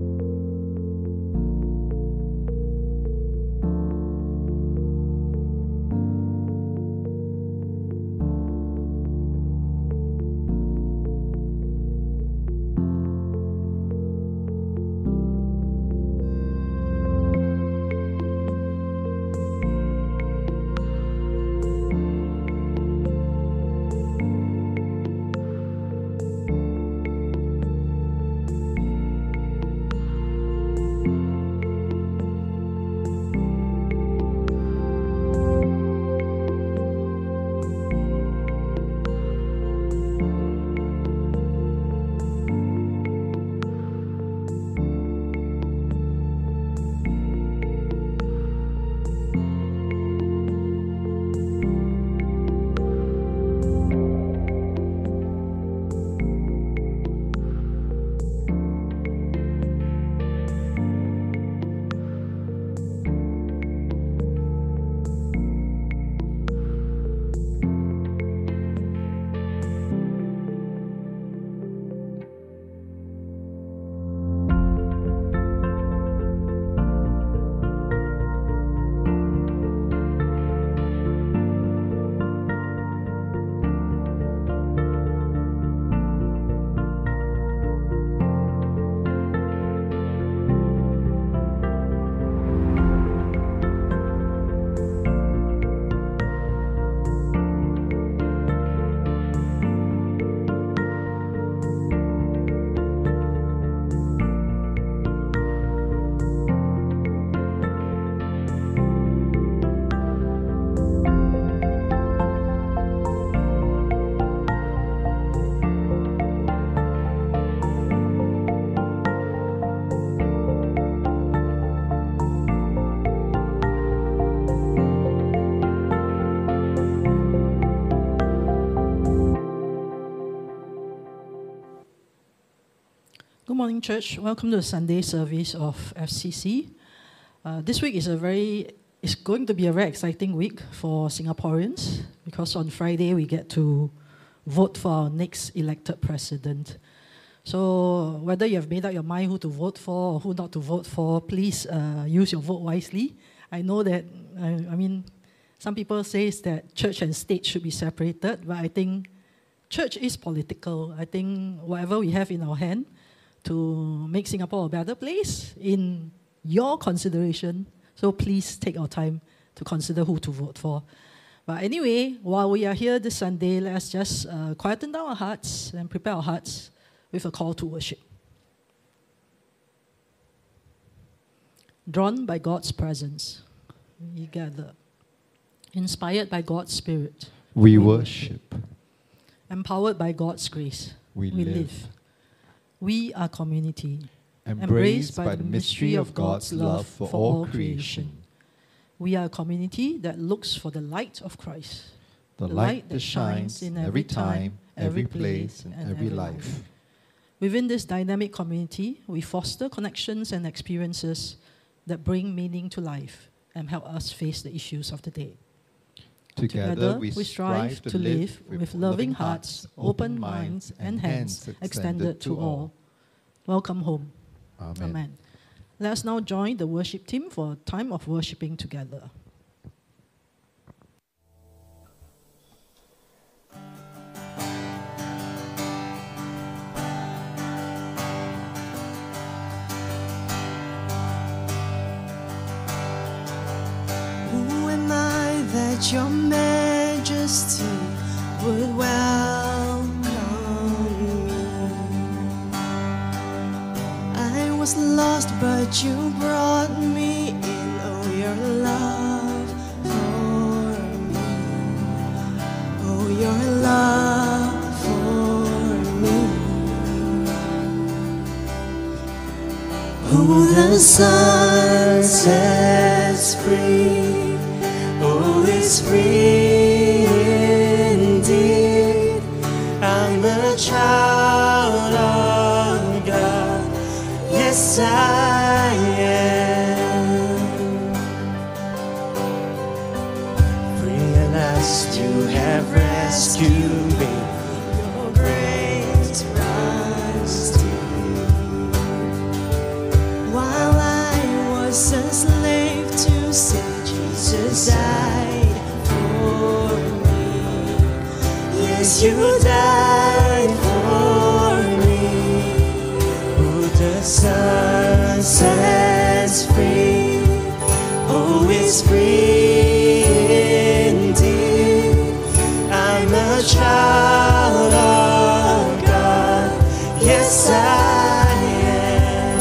Good morning, church. Welcome to the Sunday service of FCC. Uh, this week is a very it's going to be a very exciting week for Singaporeans because on Friday we get to vote for our next elected president. So whether you have made up your mind who to vote for or who not to vote for, please uh, use your vote wisely. I know that I, I mean some people say that church and state should be separated, but I think church is political. I think whatever we have in our hand to make Singapore a better place in your consideration. So please take our time to consider who to vote for. But anyway, while we are here this Sunday, let's just uh, quieten down our hearts and prepare our hearts with a call to worship. Drawn by God's presence, we gather. Inspired by God's Spirit, We worship. empowered by God's grace, We, we live. live. We are community, Embraced by the mystery of God's love for all creation. We are a community that looks for the light of Christ. The light that shines in every time, every place, and every life. Within this dynamic community, we foster connections and experiences that bring meaning to life and help us face the issues of the day. Together we strive to live with loving hearts, open minds, and hands extended to all. Welcome home. Amen. Amen. Let us now join the worship team for a time of worshiping together. Your majesty would welcome me? I was lost, but you brought me in. Oh, your love for me. Oh, your love for me. Who the Son sets free, is free Yes, you died for me. Who the Son sets free, oh, is free indeed. I'm a child of God. Yes, I am.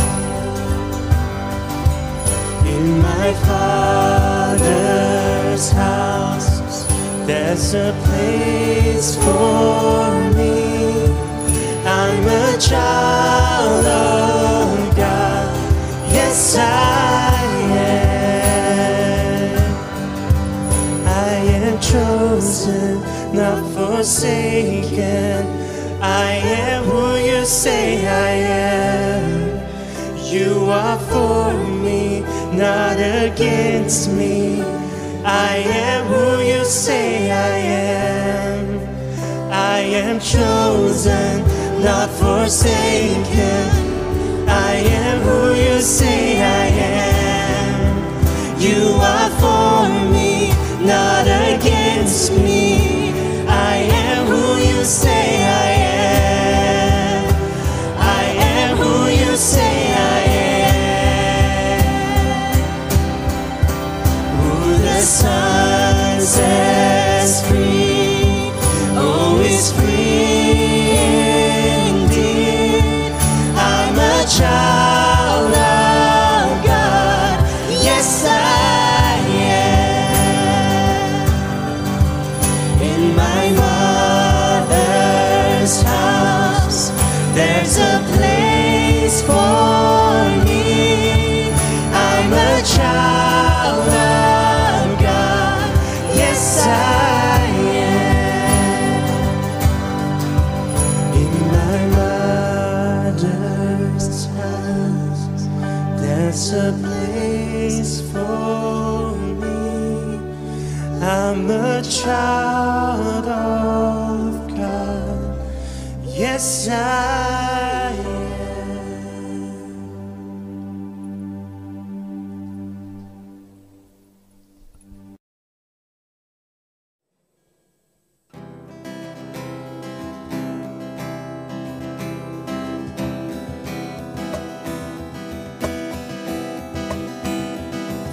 In my Father's house, there's a place for me. I'm a child of God. Yes, I am. I am chosen, not forsaken. I am who you say I am. You are for me, not against me. I am who you say I am. I am chosen, not forsaken. I am who you say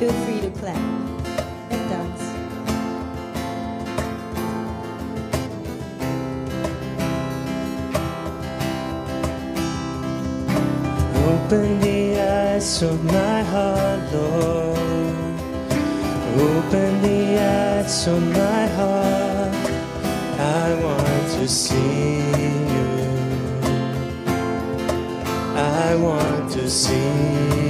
Feel free to clap and dance. Open the eyes of my heart, Lord. Open the eyes of my heart. I want to see you. I want to see you.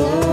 hearts,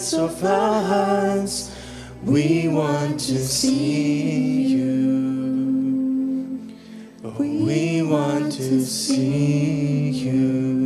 eyes of our hearts. We want to see you. We want to see you.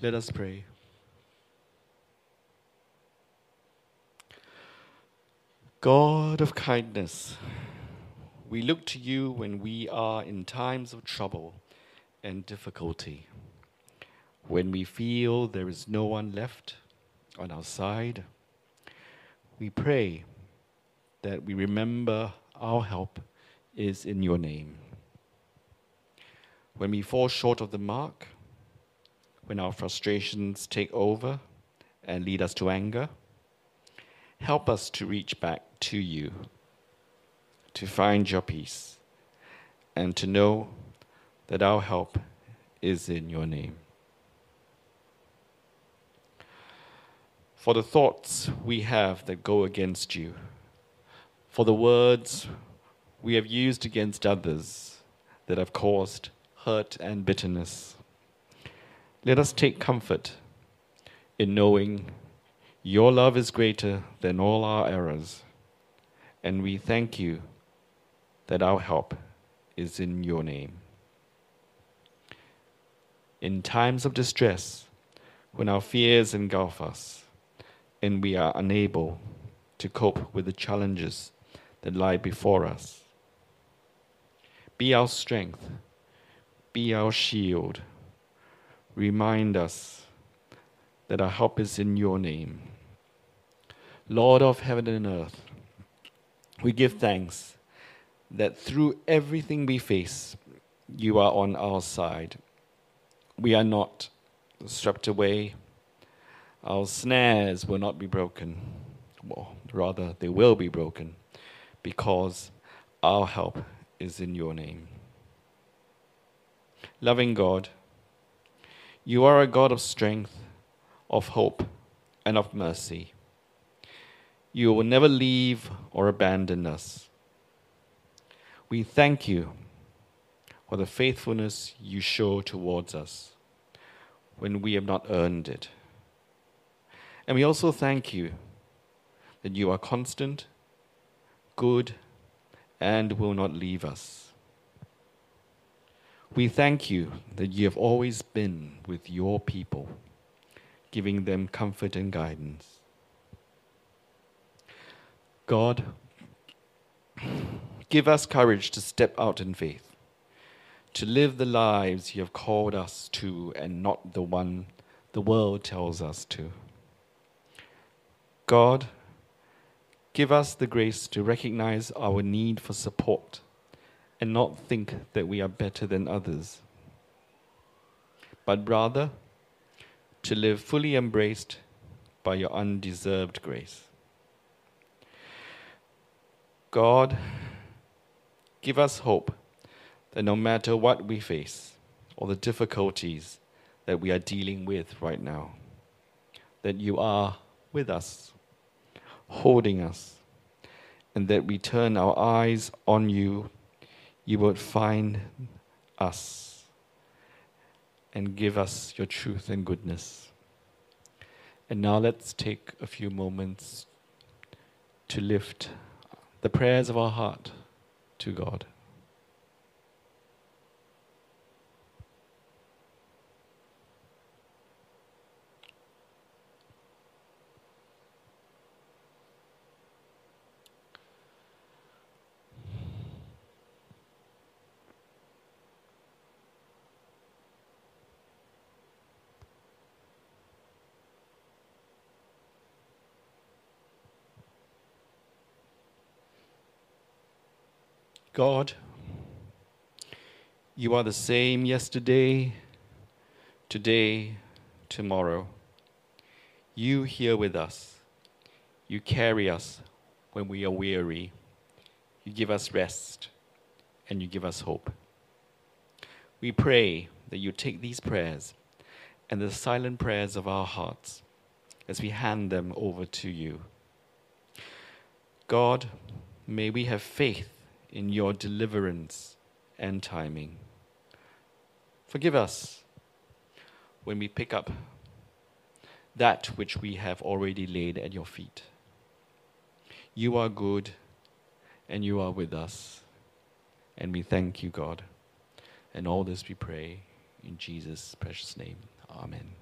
Let us pray. God of kindness, we look to you when we are in times of trouble and difficulty, when we feel there is no one left on our side. We pray that we remember our help is in your name. When we fall short of the mark, when our frustrations take over and lead us to anger. Help us to reach back to you, to find your peace, and to know that our help is in your name. For the thoughts we have that go against you, for the words we have used against others that have caused hurt and bitterness let us take comfort in knowing your love is greater than all our errors, and we thank you that our help is in your name. In times of distress, when our fears engulf us and we are unable to cope with the challenges that lie before us, be our strength, be our shield remind us that our help is in your name. Lord of heaven and earth, we give thanks that through everything we face, you are on our side. We are not swept away. Our snares will not be broken. Well, rather, they will be broken because our help is in your name. Loving God, you are a God of strength, of hope, and of mercy. You will never leave or abandon us. We thank you for the faithfulness you show towards us when we have not earned it. And we also thank you that you are constant, good, and will not leave us. We thank you that you have always been with your people, giving them comfort and guidance. God, give us courage to step out in faith, to live the lives you have called us to and not the one the world tells us to. God, give us the grace to recognize our need for support and not think that we are better than others, but rather to live fully embraced by your undeserved grace. God, give us hope that no matter what we face or the difficulties that we are dealing with right now, that you are with us, holding us, and that we turn our eyes on you you would find us and give us your truth and goodness. And now let's take a few moments to lift the prayers of our heart to God. God, you are the same yesterday, today, tomorrow. You here with us. You carry us when we are weary. You give us rest and you give us hope. We pray that you take these prayers and the silent prayers of our hearts as we hand them over to you. God, may we have faith in your deliverance and timing. Forgive us when we pick up that which we have already laid at your feet. You are good and you are with us. And we thank you, God. And all this we pray in Jesus' precious name. Amen.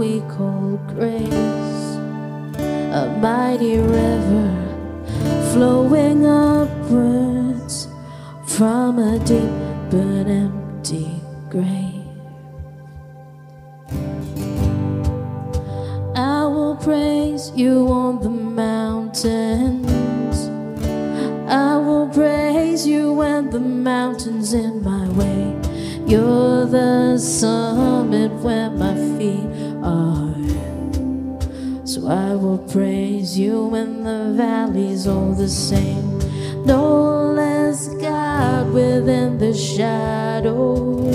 We call grace. A mighty river flowing upwards from a deep but empty grave. I will praise you on the mountains. I will praise you when the mountain's in my way. You're the summit I will praise you when the valley's all the same. No less God within the shadows.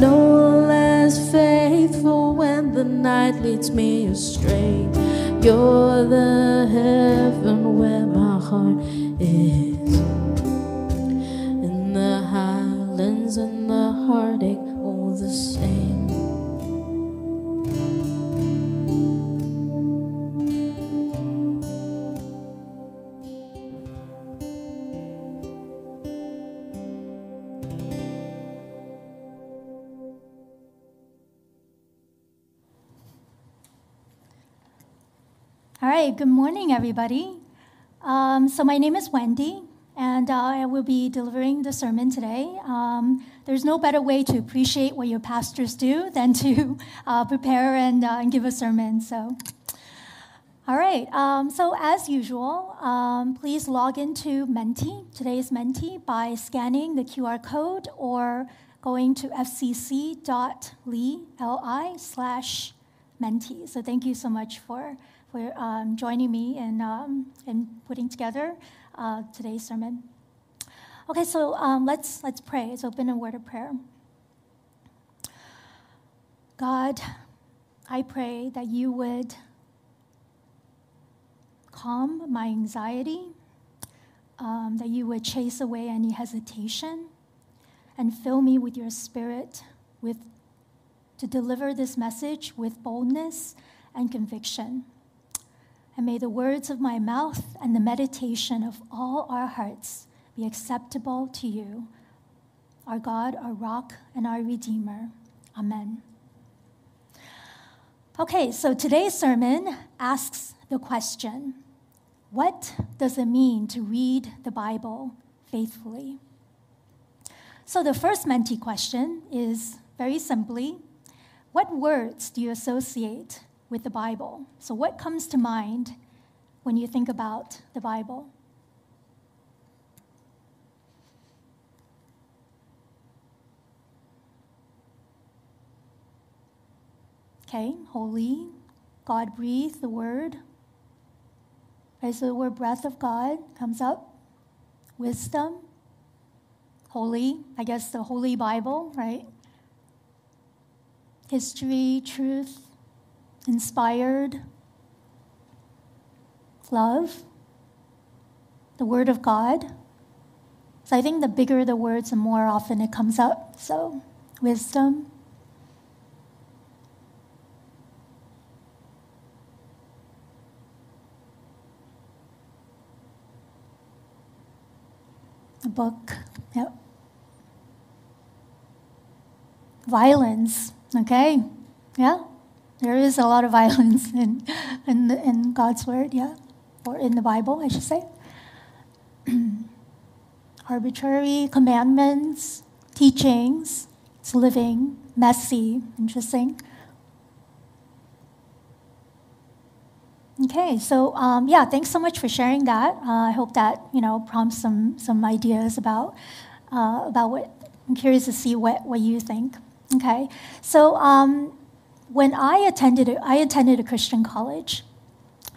No less faithful when the night leads me astray. You're the heaven where my heart is. Right, good morning, everybody. Um, so, my name is Wendy, and uh, I will be delivering the sermon today. Um, there's no better way to appreciate what your pastors do than to uh, prepare and, uh, and give a sermon. So, all right, um, so as usual, um, please log into Menti, today's Menti, by scanning the QR code or going to fcc.ly slash Menti. So, thank you so much for for um, joining me in, um, in putting together uh, today's sermon. Okay, so um, let's, let's pray. Let's open a word of prayer. God, I pray that you would calm my anxiety, um, that you would chase away any hesitation, and fill me with your spirit with, to deliver this message with boldness and conviction. And may the words of my mouth and the meditation of all our hearts be acceptable to you, our God, our rock, and our Redeemer. Amen. Okay, so today's sermon asks the question What does it mean to read the Bible faithfully? So the first Menti question is very simply What words do you associate with the Bible. So, what comes to mind when you think about the Bible? Okay, holy, God breathed the word. Okay, so the word breath of God comes up. Wisdom, holy, I guess the Holy Bible, right? History, truth, inspired, love, the Word of God. So I think the bigger the words, the more often it comes up. So, wisdom. A book, yep. Violence, okay, yeah. There is a lot of violence in, in, in God's word, yeah, or in the Bible, I should say. Arbitrary commandments, teachings, it's living, messy, interesting. Okay, so um, yeah, thanks so much for sharing that. Uh, I hope that you know prompts some some ideas about uh, about what. I'm curious to see what what you think. Okay, so um, when I attended, I attended a Christian college.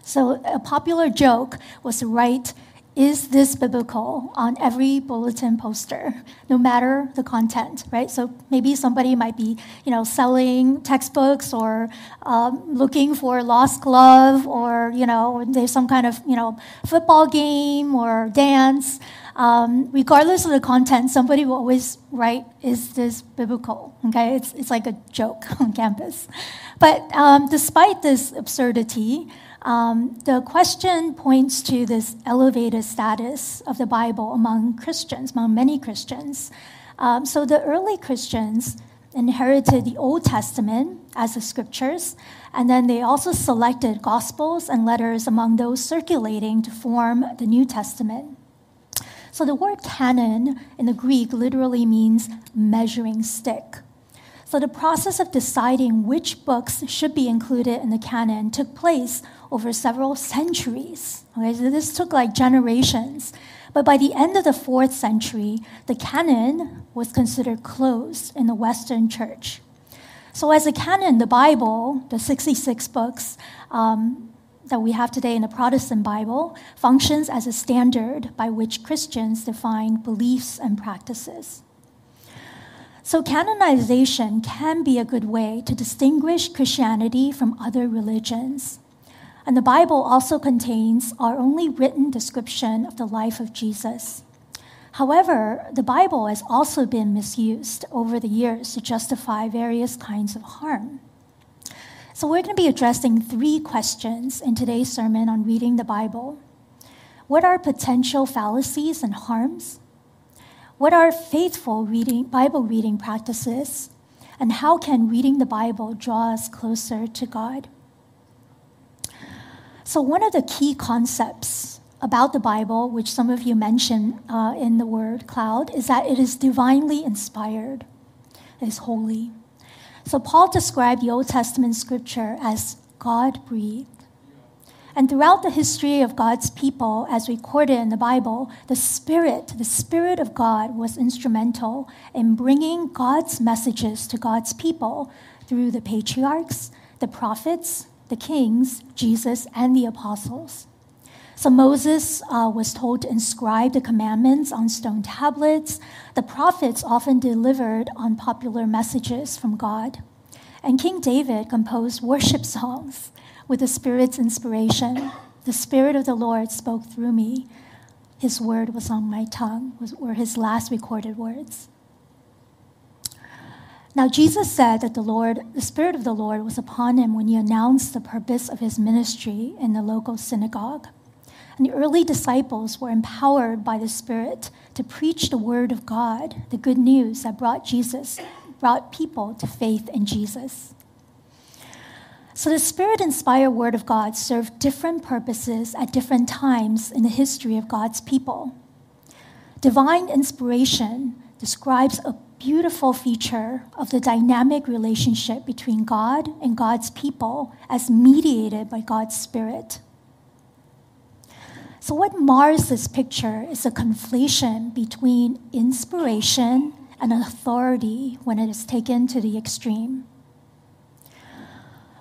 So a popular joke was to write is this biblical on every bulletin poster, no matter the content, right? So maybe somebody might be, you know, selling textbooks or um, looking for lost glove, or you know, there's some kind of, you know, football game or dance. Um, regardless of the content, somebody will always write, "Is this biblical?" Okay, it's it's like a joke on campus. But um, despite this absurdity, um, the question points to this elevated status of the Bible among Christians, among many Christians. Um, so the early Christians inherited the Old Testament as the scriptures, and then they also selected gospels and letters among those circulating to form the New Testament. So the word canon in the Greek literally means measuring stick. So the process of deciding which books should be included in the canon took place over several centuries. Okay, so this took like generations. But by the end of the fourth century, the canon was considered closed in the Western church. So, as a canon, the Bible, the 66 books um, that we have today in the Protestant Bible, functions as a standard by which Christians define beliefs and practices. So, canonization can be a good way to distinguish Christianity from other religions. And the Bible also contains our only written description of the life of Jesus. However, the Bible has also been misused over the years to justify various kinds of harm. So, we're going to be addressing three questions in today's sermon on reading the Bible. What are potential fallacies and harms? What are faithful reading, Bible reading practices? And how can reading the Bible draw us closer to God? So, one of the key concepts about the Bible, which some of you mentioned uh, in the word cloud, is that it is divinely inspired, it is holy. So, Paul described the Old Testament scripture as God breathed. And throughout the history of God's people, as recorded in the Bible, the Spirit, the Spirit of God, was instrumental in bringing God's messages to God's people through the patriarchs, the prophets, the kings, Jesus, and the apostles. So Moses uh, was told to inscribe the commandments on stone tablets. The prophets often delivered on popular messages from God. And King David composed worship songs with the Spirit's inspiration. The Spirit of the Lord spoke through me. His word was on my tongue, were his last recorded words. Now, Jesus said that the Lord, the Spirit of the Lord, was upon him when he announced the purpose of his ministry in the local synagogue. And the early disciples were empowered by the Spirit to preach the word of God, the good news that brought Jesus, brought people to faith in Jesus. So the Spirit inspired Word of God served different purposes at different times in the history of God's people. Divine inspiration describes a beautiful feature of the dynamic relationship between God and God's people as mediated by God's Spirit. So, what mars this picture is a conflation between inspiration and authority when it is taken to the extreme.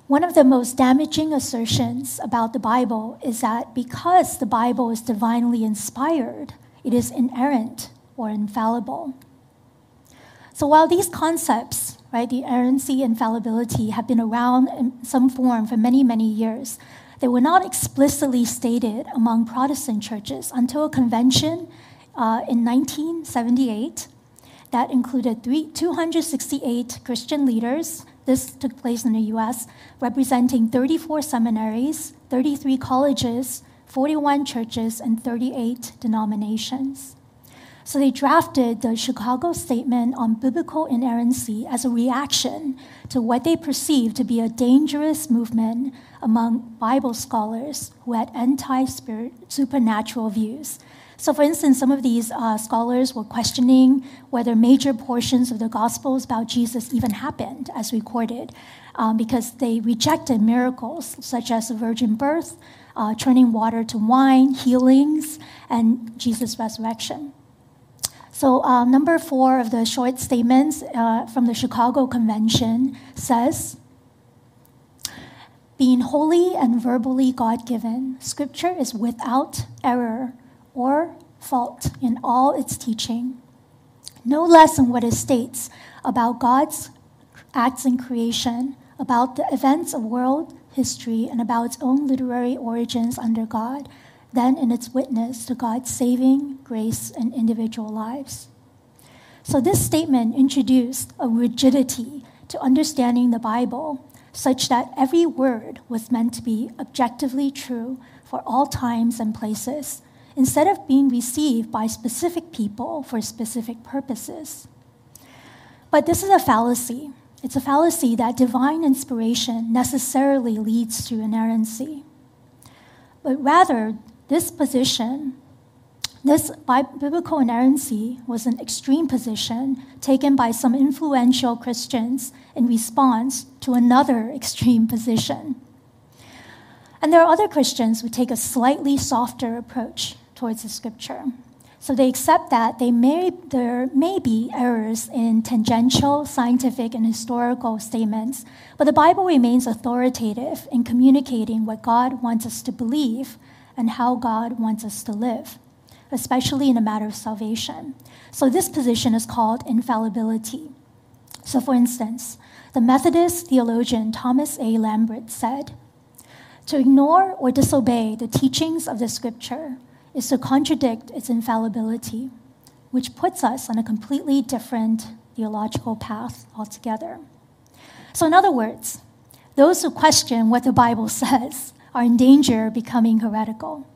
One of the most damaging assertions about the Bible is that because the Bible is divinely inspired, it is inerrant or infallible. So while these concepts, right, the inerrancy, infallibility, have been around in some form for many, many years, they were not explicitly stated among Protestant churches until a convention uh, in 1978 that included three, 268 Christian leaders this took place in the US, representing 34 seminaries, 33 colleges, 41 churches, and 38 denominations. So they drafted the Chicago Statement on Biblical Inerrancy as a reaction to what they perceived to be a dangerous movement among Bible scholars who had anti spirit supernatural views so, for instance, some of these uh, scholars were questioning whether major portions of the Gospels about Jesus even happened as recorded, um, because they rejected miracles such as the virgin birth, uh, turning water to wine, healings, and Jesus' resurrection. So, uh, number four of the short statements uh, from the Chicago Convention says, being holy and verbally God given, Scripture is without error or fault in all its teaching, no less than what it states about God's acts in creation, about the events of world history, and about its own literary origins under God, than in its witness to God's saving grace in individual lives. So, this statement introduced a rigidity to understanding the Bible, such that every word was meant to be objectively true for all times and places, instead of being received by specific people for specific purposes. But this is a fallacy. It's a fallacy that divine inspiration necessarily leads to inerrancy. But rather, this position, this biblical inerrancy, was an extreme position taken by some influential Christians in response to another extreme position. And there are other Christians who take a slightly softer approach towards the scripture. So they accept that they may, there may be errors in tangential, scientific, and historical statements, but the Bible remains authoritative in communicating what God wants us to believe and how God wants us to live, especially in a matter of salvation. So this position is called infallibility. So, for instance, the Methodist theologian Thomas A. Lambert said, To ignore or disobey the teachings of the scripture is to contradict its infallibility, which puts us on a completely different theological path altogether. So, in other words, those who question what the Bible says are in danger of becoming heretical.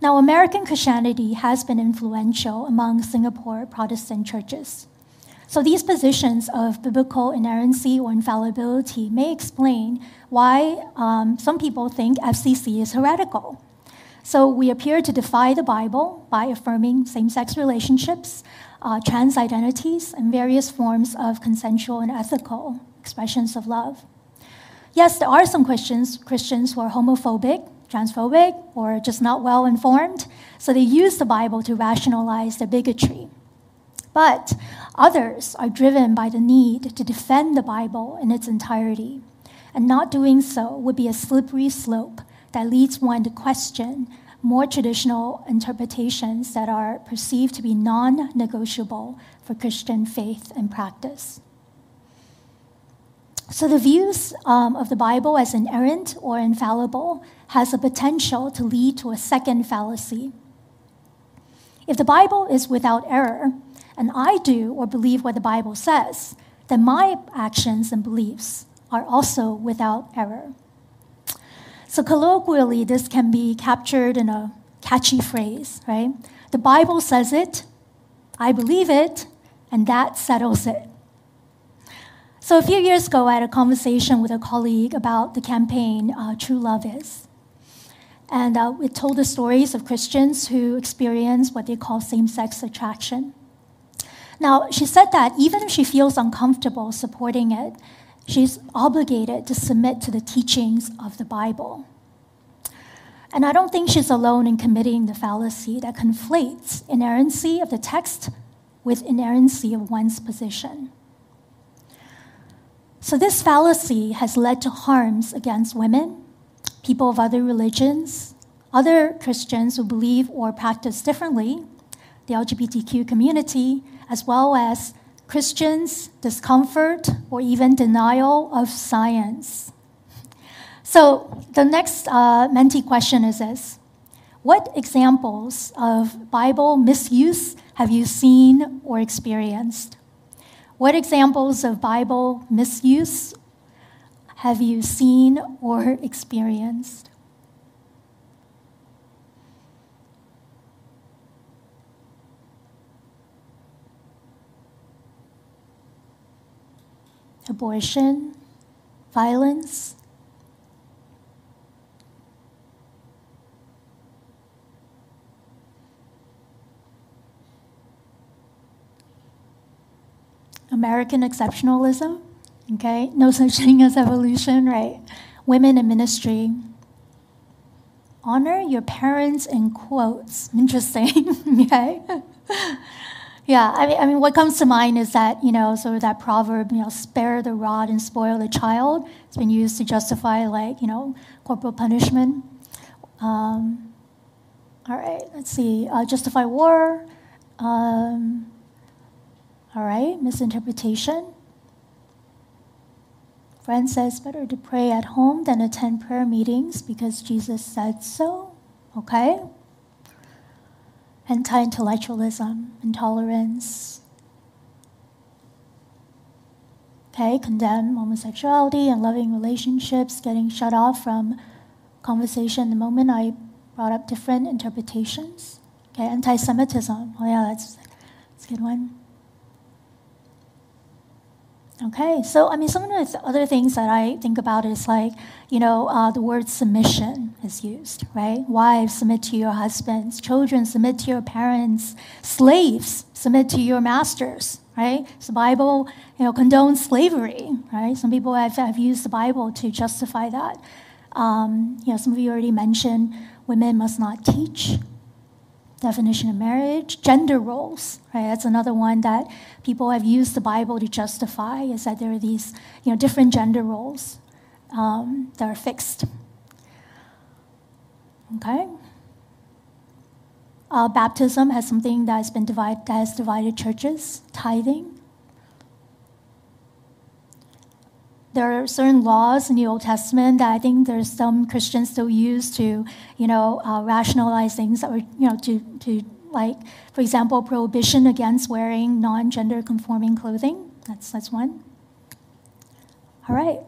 Now, American Christianity has been influential among Singapore Protestant churches. So, these positions of biblical inerrancy or infallibility may explain why um, some people think FCC is heretical. So we appear to defy the Bible by affirming same sex relationships, uh, trans identities, and various forms of consensual and ethical expressions of love. Yes, there are some Christians, Christians who are homophobic, transphobic, or just not well informed, so they use the Bible to rationalize their bigotry. But others are driven by the need to defend the Bible in its entirety, and not doing so would be a slippery slope that leads one to question more traditional interpretations that are perceived to be non negotiable for Christian faith and practice. So, the views um, of the Bible as inerrant or infallible has the potential to lead to a second fallacy. If the Bible is without error, and I do or believe what the Bible says, then my actions and beliefs are also without error. So, colloquially, this can be captured in a catchy phrase, right? The Bible says it, I believe it, and that settles it. So, a few years ago, I had a conversation with a colleague about the campaign uh, True Love Is. And uh, told the stories of Christians who experience what they call same sex attraction. Now, she said that even if she feels uncomfortable supporting it, she's obligated to submit to the teachings of the Bible. And I don't think she's alone in committing the fallacy that conflates inerrancy of the text with inerrancy of one's position. So, this fallacy has led to harms against women, people of other religions, other Christians who believe or practice differently, the LGBTQ community, as well as Christians' discomfort or even denial of science. So, the next uh, Menti question is this What examples of Bible misuse have you seen or experienced? What examples of Bible misuse have you seen or experienced? abortion, violence. American exceptionalism, okay? No such thing as evolution, right? Women in ministry. Honor your parents in quotes. Interesting, okay? Yeah, I mean, I mean, what comes to mind is that, you know, sort of that proverb, you know, spare the rod and spoil the child. It's been used to justify, like, you know, corporal punishment. Um, All right, let's see. Uh, justify war. Um, all right, misinterpretation. Friend says better to pray at home than attend prayer meetings because Jesus said so. Okay. Anti intellectualism, intolerance. Okay, condemn homosexuality and loving relationships, getting shut off from conversation the moment I brought up different interpretations. Okay, anti Semitism. Oh, yeah, that's, that's a good one. Okay, so I mean, some of the other things that I think about is like, you know, uh, the word submission is used, right? Wives, submit to your husbands. Children, submit to your parents. Slaves, submit to your masters, right? So the Bible, you know, condones slavery, right? Some people have, have used the Bible to justify that. Um, you know, some of you already mentioned women must not teach, definition of marriage, gender roles, right? That's another one that people have used the Bible to justify is that there are these, you know, different gender roles um, that are fixed. Okay. Uh, baptism has something that has been divided that has divided churches. Tithing. There are certain laws in the Old Testament that I think there's some Christians still use to, you know, uh, rationalize things were, you know, to to like, for example, prohibition against wearing non-gender conforming clothing. That's that's one. All right.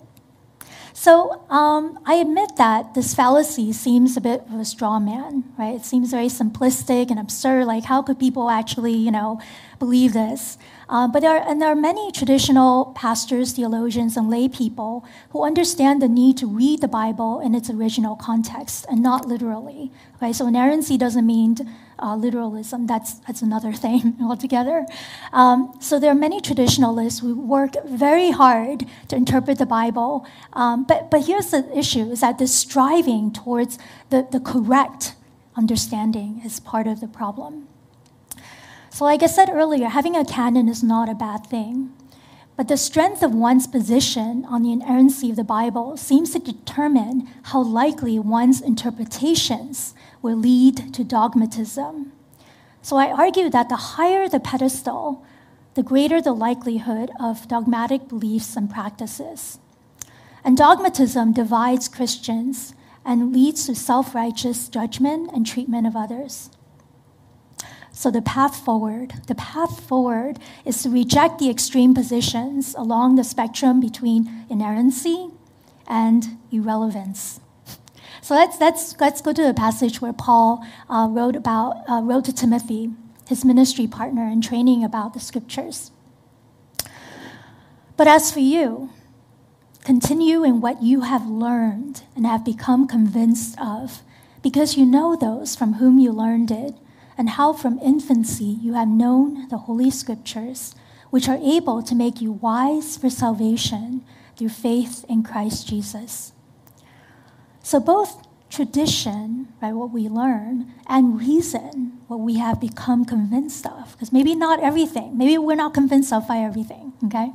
So um, I admit that this fallacy seems a bit of a straw man, right? It seems very simplistic and absurd. Like, how could people actually, you know, believe this? Uh, but there are, and there are many traditional pastors, theologians, and lay people who understand the need to read the Bible in its original context and not literally. Okay, so inerrancy doesn't mean uh, literalism. That's that's another thing altogether. Um, so there are many traditionalists who work very hard to interpret the Bible. Um, but but here's the issue: is that this striving towards the, the correct understanding is part of the problem. So, like I said earlier, having a canon is not a bad thing. But the strength of one's position on the inerrancy of the Bible seems to determine how likely one's interpretations will lead to dogmatism. So I argue that the higher the pedestal, the greater the likelihood of dogmatic beliefs and practices. And dogmatism divides Christians and leads to self righteous judgment and treatment of others. So, the path forward, the path forward is to reject the extreme positions along the spectrum between inerrancy and irrelevance. So let's, let's, let's go to the passage where Paul uh, wrote, about, uh, wrote to Timothy, his ministry partner, in training about the scriptures. But as for you, continue in what you have learned and have become convinced of, because you know those from whom you learned it and how from infancy you have known the Holy Scriptures, which are able to make you wise for salvation through faith in Christ Jesus. So, both tradition, right, what we learn, and reason, what we have become convinced of, because maybe not everything, maybe we're not convinced of by everything, okay?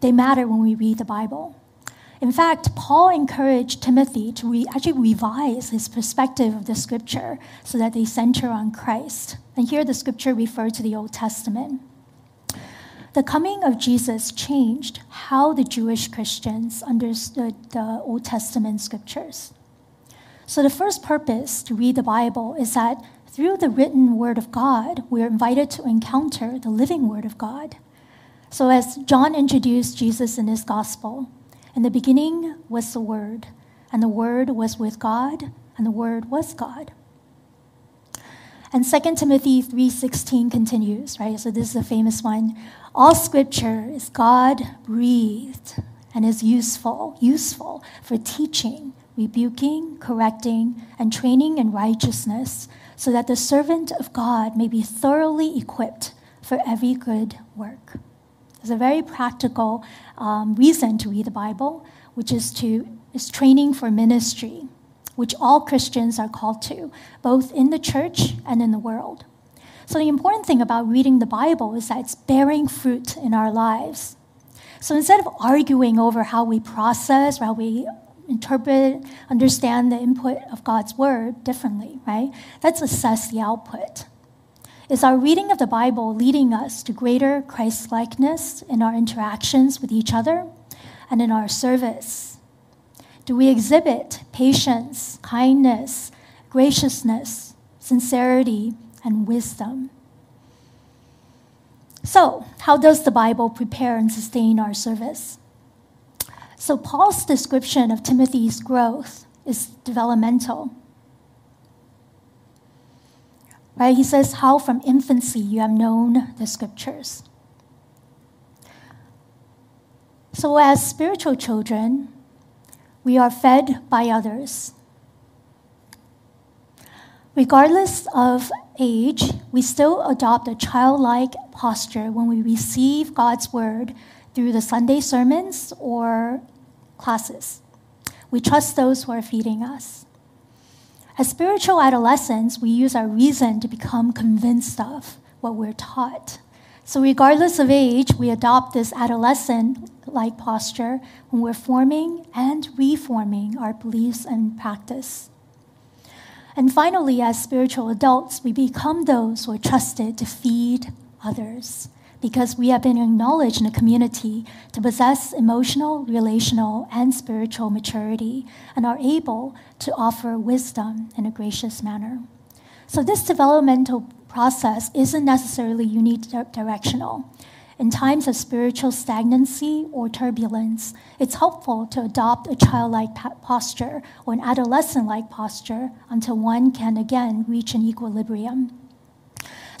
They matter when we read the Bible. In fact, Paul encouraged Timothy to re- actually revise his perspective of the scripture so that they center on Christ. And here the scripture referred to the Old Testament. The coming of Jesus changed how the Jewish Christians understood the Old Testament scriptures. So, the first purpose to read the Bible is that through the written Word of God, we're invited to encounter the living Word of God. So, as John introduced Jesus in his gospel, in the beginning was the Word, and the Word was with God, and the Word was God. And 2 Timothy 3:16 continues, right? So this is a famous one. All scripture is God breathed and is useful, useful for teaching, rebuking, correcting, and training in righteousness, so that the servant of God may be thoroughly equipped for every good work. There's a very practical um, reason to read the Bible, which is to is training for ministry, which all Christians are called to, both in the church and in the world. So the important thing about reading the Bible is that it's bearing fruit in our lives. So instead of arguing over how we process, how we interpret, understand the input of God's word differently, right? Let's assess the output. Is our reading of the Bible leading us to greater Christ likeness in our interactions with each other and in our service? Do we exhibit patience, kindness, graciousness, sincerity, and wisdom? So, how does the Bible prepare and sustain our service? So, Paul's description of Timothy's growth is developmental. Right? He says, How from infancy you have known the scriptures. So, as spiritual children, we are fed by others. Regardless of age, we still adopt a childlike posture when we receive God's word through the Sunday sermons or classes. We trust those who are feeding us. As spiritual adolescents, we use our reason to become convinced of what we're taught. So, regardless of age, we adopt this adolescent like posture when we're forming and reforming our beliefs and practice. And finally, as spiritual adults, we become those who are trusted to feed others because we have been acknowledged in a community to possess emotional, relational, and spiritual maturity and are able to offer wisdom in a gracious manner. So, this developmental process isn't necessarily unidirectional. In times of spiritual stagnancy or turbulence, it's helpful to adopt a childlike posture or an adolescent like posture until one can again reach an equilibrium.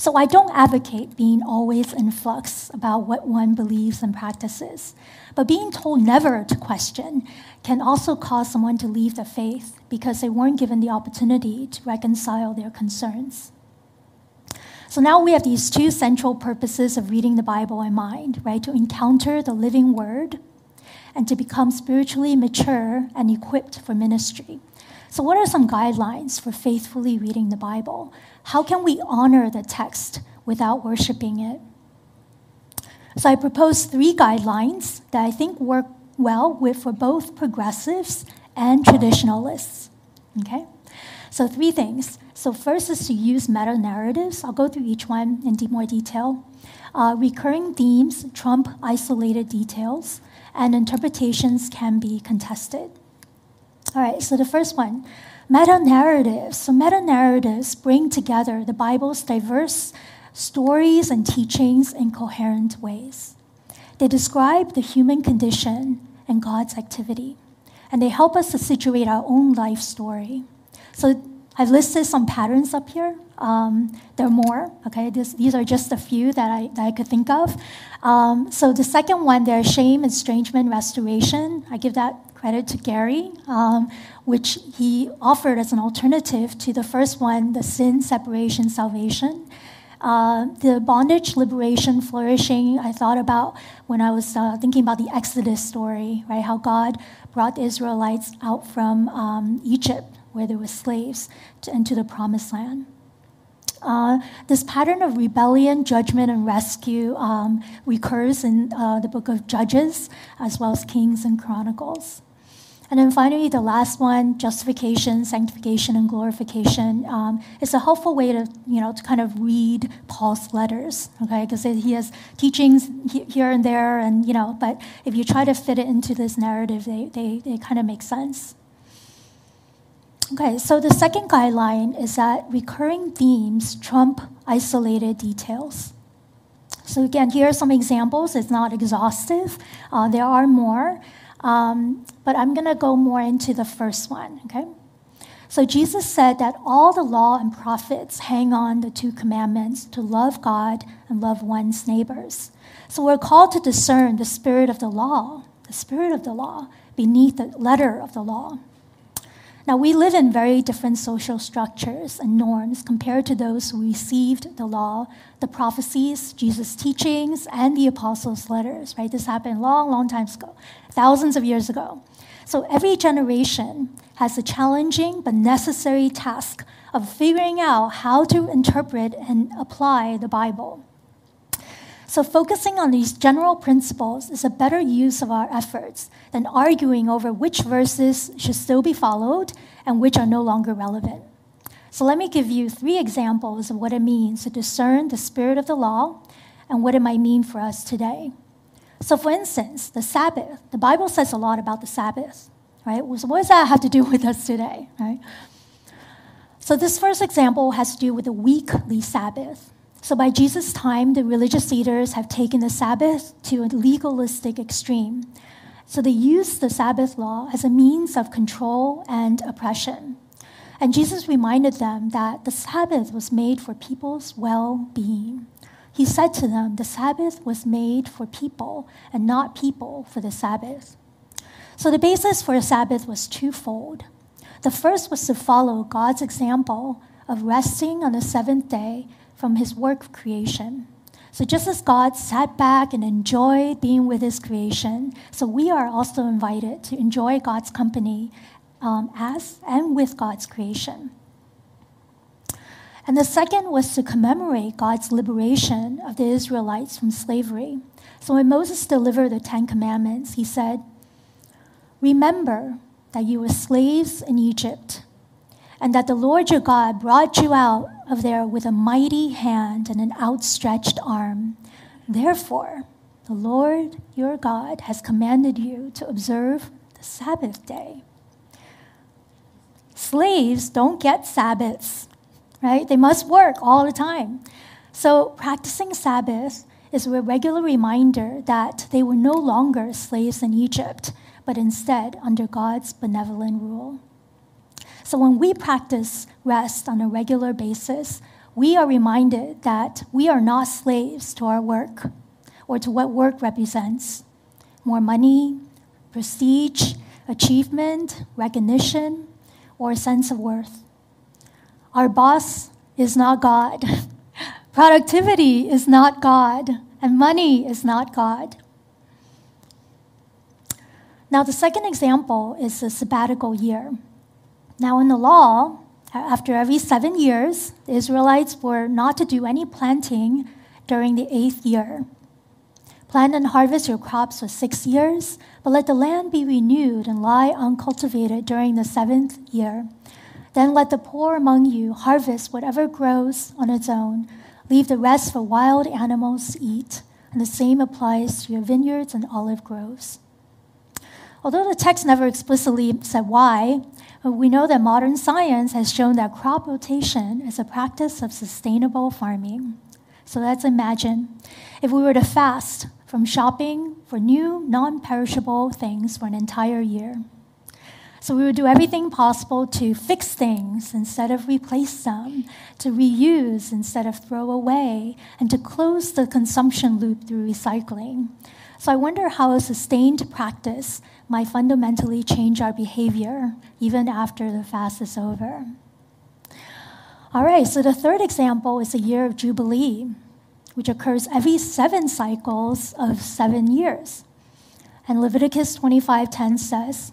So I don't advocate being always in flux about what one believes and practices. But being told never to question can also cause someone to leave the faith because they weren't given the opportunity to reconcile their concerns. So now we have these two central purposes of reading the Bible in mind, right? To encounter the living word and to become spiritually mature and equipped for ministry. So, what are some guidelines for faithfully reading the Bible? How can we honor the text without worshiping it? So, I propose three guidelines that I think work well with for both progressives and traditionalists. Okay? So, three things. So, first is to use meta narratives. I'll go through each one in more detail. Uh, recurring themes trump isolated details, and interpretations can be contested. All right, so the first one meta narratives. So, meta narratives bring together the Bible's diverse stories and teachings in coherent ways. They describe the human condition and God's activity, and they help us to situate our own life story. So, I've listed some patterns up here. Um, there are more. Okay, this, these are just a few that I, that I could think of. Um, so the second one, there's shame, estrangement, restoration. I give that credit to Gary, um, which he offered as an alternative to the first one, the sin, separation, salvation. Uh, the bondage, liberation, flourishing, I thought about when I was uh, thinking about the Exodus story, right? How God brought the Israelites out from um, Egypt, where they were slaves, to, into the promised land. Uh, this pattern of rebellion, judgment, and rescue um, recurs in uh, the book of Judges, as well as Kings and Chronicles. And then finally, the last one, justification, sanctification, and glorification, um, is a helpful way to, you know, to kind of read Paul's letters, okay? Because he has teachings here and there, and, you know, but if you try to fit it into this narrative, they, they, they kind of make sense. Okay, so the second guideline is that recurring themes trump isolated details. So again, here are some examples. It's not exhaustive. Uh, there are more. Um, but I'm going to go more into the first one, okay? So Jesus said that all the law and prophets hang on the two commandments to love God and love one's neighbors. So we're called to discern the spirit of the law, the spirit of the law, beneath the letter of the law. Now, we live in very different social structures and norms compared to those who received the law, the prophecies, Jesus' teachings, and the apostles' letters, right? This happened long, long times ago, thousands of years ago. So every generation has a challenging but necessary task of figuring out how to interpret and apply the Bible. So, focusing on these general principles is a better use of our efforts than arguing over which verses should still be followed and which are no longer relevant. So, let me give you three examples of what it means to discern the spirit of the law and what it might mean for us today. So, for instance, the Sabbath. The Bible says a lot about the Sabbath, right? So, what does that have to do with us today, right? So, this first example has to do with the weekly Sabbath. So, by Jesus' time, the religious leaders have taken the Sabbath to a legalistic extreme. So, they used the Sabbath law as a means of control and oppression. And Jesus reminded them that the Sabbath was made for people's well being. He said to them, The Sabbath was made for people and not people for the Sabbath. So, the basis for the Sabbath was twofold. The first was to follow God's example of resting on the seventh day from his work of creation. So, just as God sat back and enjoyed being with his creation, so we are also invited to enjoy God's company um, as and with God's creation. And the second was to commemorate God's liberation of the Israelites from slavery. So, when Moses delivered the Ten Commandments, he said, Remember that you were slaves in Egypt and that the Lord your God brought you out of there with a mighty hand and an outstretched arm. Therefore, the Lord your God has commanded you to observe the Sabbath day. Slaves don't get Sabbaths, right? They must work all the time. So, practicing Sabbath is a regular reminder that they were no longer slaves in Egypt, but instead under God's benevolent rule. So when we practice rest on a regular basis, we are reminded that we are not slaves to our work or to what work represents more money, prestige, achievement, recognition, or a sense of worth. Our boss is not God. Productivity is not God. And money is not God. Now, the second example is the sabbatical year. Now, in the law, after every seven years, the Israelites were not to do any planting during the eighth year. Plant and harvest your crops for six years, but let the land be renewed and lie uncultivated during the seventh year. Then let the poor among you harvest whatever grows on its own. Leave the rest for wild animals to eat. And the same applies to your vineyards and olive groves. Although the text never explicitly said why, we know that modern science has shown that crop rotation is a practice of sustainable farming. So let's imagine if we were to fast from shopping for new, non perishable things for an entire year. So we would do everything possible to fix things instead of replace them, to reuse instead of throw away, and to close the consumption loop through recycling. So I wonder how a sustained practice might fundamentally change our behavior even after the fast is over. All right, so the third example is the year of Jubilee, which occurs every seven cycles of seven years. And Leviticus 25:10 says,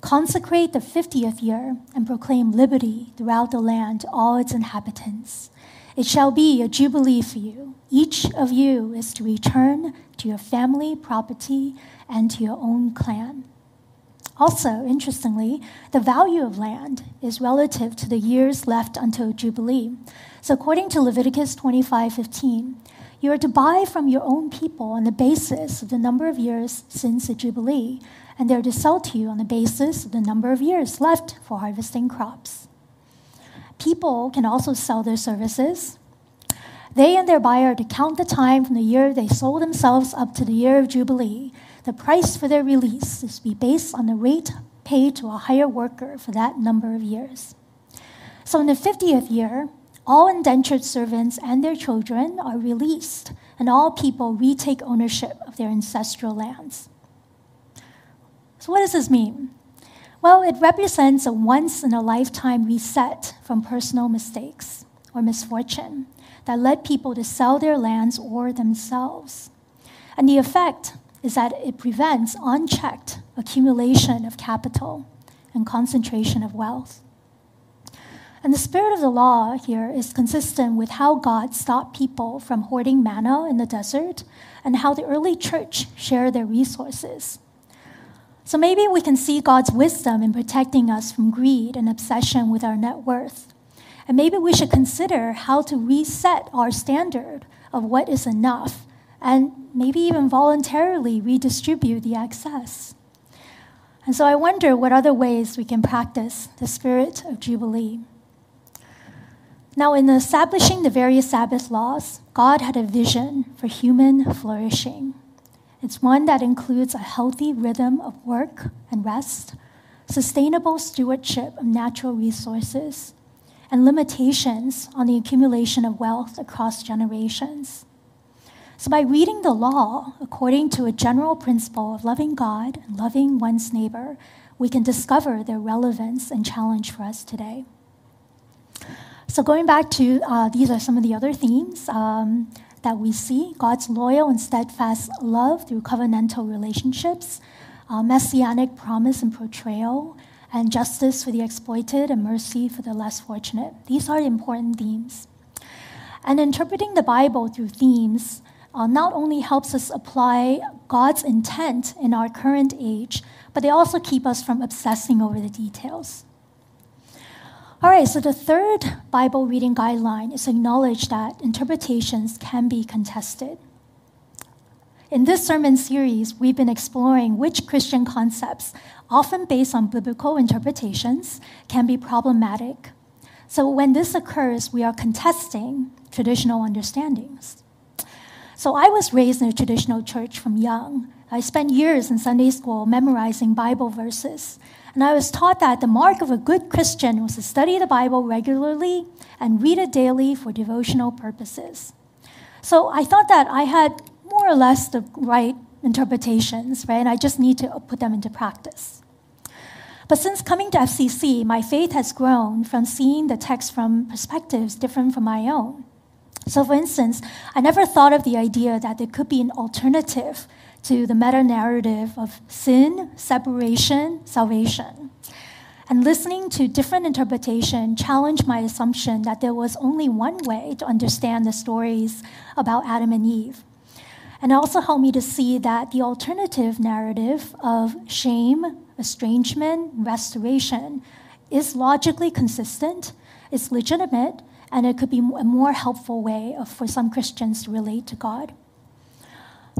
Consecrate the 50th year and proclaim liberty throughout the land to all its inhabitants. It shall be a jubilee for you. Each of you is to return to your family, property, and to your own clan. Also, interestingly, the value of land is relative to the years left until Jubilee. So according to Leviticus 25:15, you are to buy from your own people on the basis of the number of years since the Jubilee, and they are to sell to you on the basis of the number of years left for harvesting crops. People can also sell their services. They and their buyer to count the time from the year they sold themselves up to the year of Jubilee. The price for their release is to be based on the rate paid to a hire worker for that number of years. So in the 50th year, all indentured servants and their children are released, and all people retake ownership of their ancestral lands. So, what does this mean? Well, it represents a once in a lifetime reset from personal mistakes or misfortune that led people to sell their lands or themselves. And the effect is that it prevents unchecked accumulation of capital and concentration of wealth. And the spirit of the law here is consistent with how God stopped people from hoarding manna in the desert and how the early church shared their resources. So maybe we can see God's wisdom in protecting us from greed and obsession with our net worth. And maybe we should consider how to reset our standard of what is enough and maybe even voluntarily redistribute the excess. And so I wonder what other ways we can practice the spirit of Jubilee. Now, in establishing the various Sabbath laws, God had a vision for human flourishing. It's one that includes a healthy rhythm of work and rest, sustainable stewardship of natural resources, and limitations on the accumulation of wealth across generations. So, by reading the law according to a general principle of loving God and loving one's neighbor, we can discover their relevance and challenge for us today. So, going back to uh, these are some of the other themes um, that we see God's loyal and steadfast love through covenantal relationships, uh, messianic promise and portrayal, and justice for the exploited and mercy for the less fortunate. These are important themes. And interpreting the Bible through themes uh, not only helps us apply God's intent in our current age, but they also keep us from obsessing over the details. All right, so the third Bible reading guideline is acknowledge that interpretations can be contested. In this sermon series, we've been exploring which Christian concepts, often based on biblical interpretations, can be problematic. So when this occurs, we are contesting traditional understandings. So I was raised in a traditional church from young. I spent years in Sunday school memorizing Bible verses. And I was taught that the mark of a good Christian was to study the Bible regularly and read it daily for devotional purposes. So I thought that I had more or less the right interpretations, right? And I just need to put them into practice. But since coming to FCC, my faith has grown from seeing the text from perspectives different from my own. So, for instance, I never thought of the idea that there could be an alternative to the meta narrative of sin, separation, salvation. And listening to different interpretation challenged my assumption that there was only one way to understand the stories about Adam and Eve. And also helped me to see that the alternative narrative of shame, estrangement, restoration is logically consistent, it's legitimate, and it could be a more helpful way for some Christians to relate to God.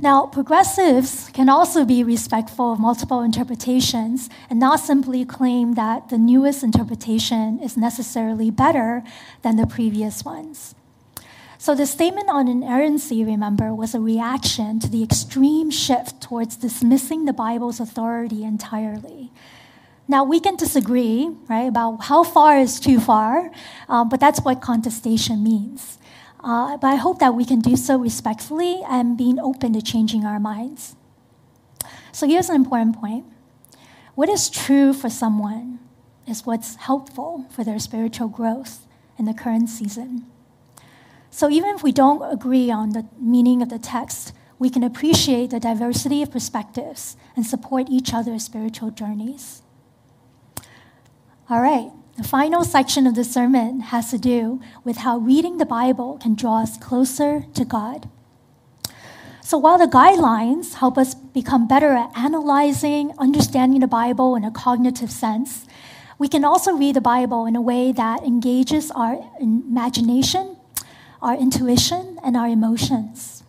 Now, progressives can also be respectful of multiple interpretations and not simply claim that the newest interpretation is necessarily better than the previous ones. So, the statement on inerrancy, remember, was a reaction to the extreme shift towards dismissing the Bible's authority entirely. Now, we can disagree, right, about how far is too far, um, but that's what contestation means. Uh, but I hope that we can do so respectfully and being open to changing our minds. So here's an important point what is true for someone is what's helpful for their spiritual growth in the current season. So even if we don't agree on the meaning of the text, we can appreciate the diversity of perspectives and support each other's spiritual journeys. All right, the final section of the sermon has to do with how reading the Bible can draw us closer to God. So while the guidelines help us become better at analyzing, understanding the Bible in a cognitive sense, we can also read the Bible in a way that engages our imagination, our intuition, and our emotions.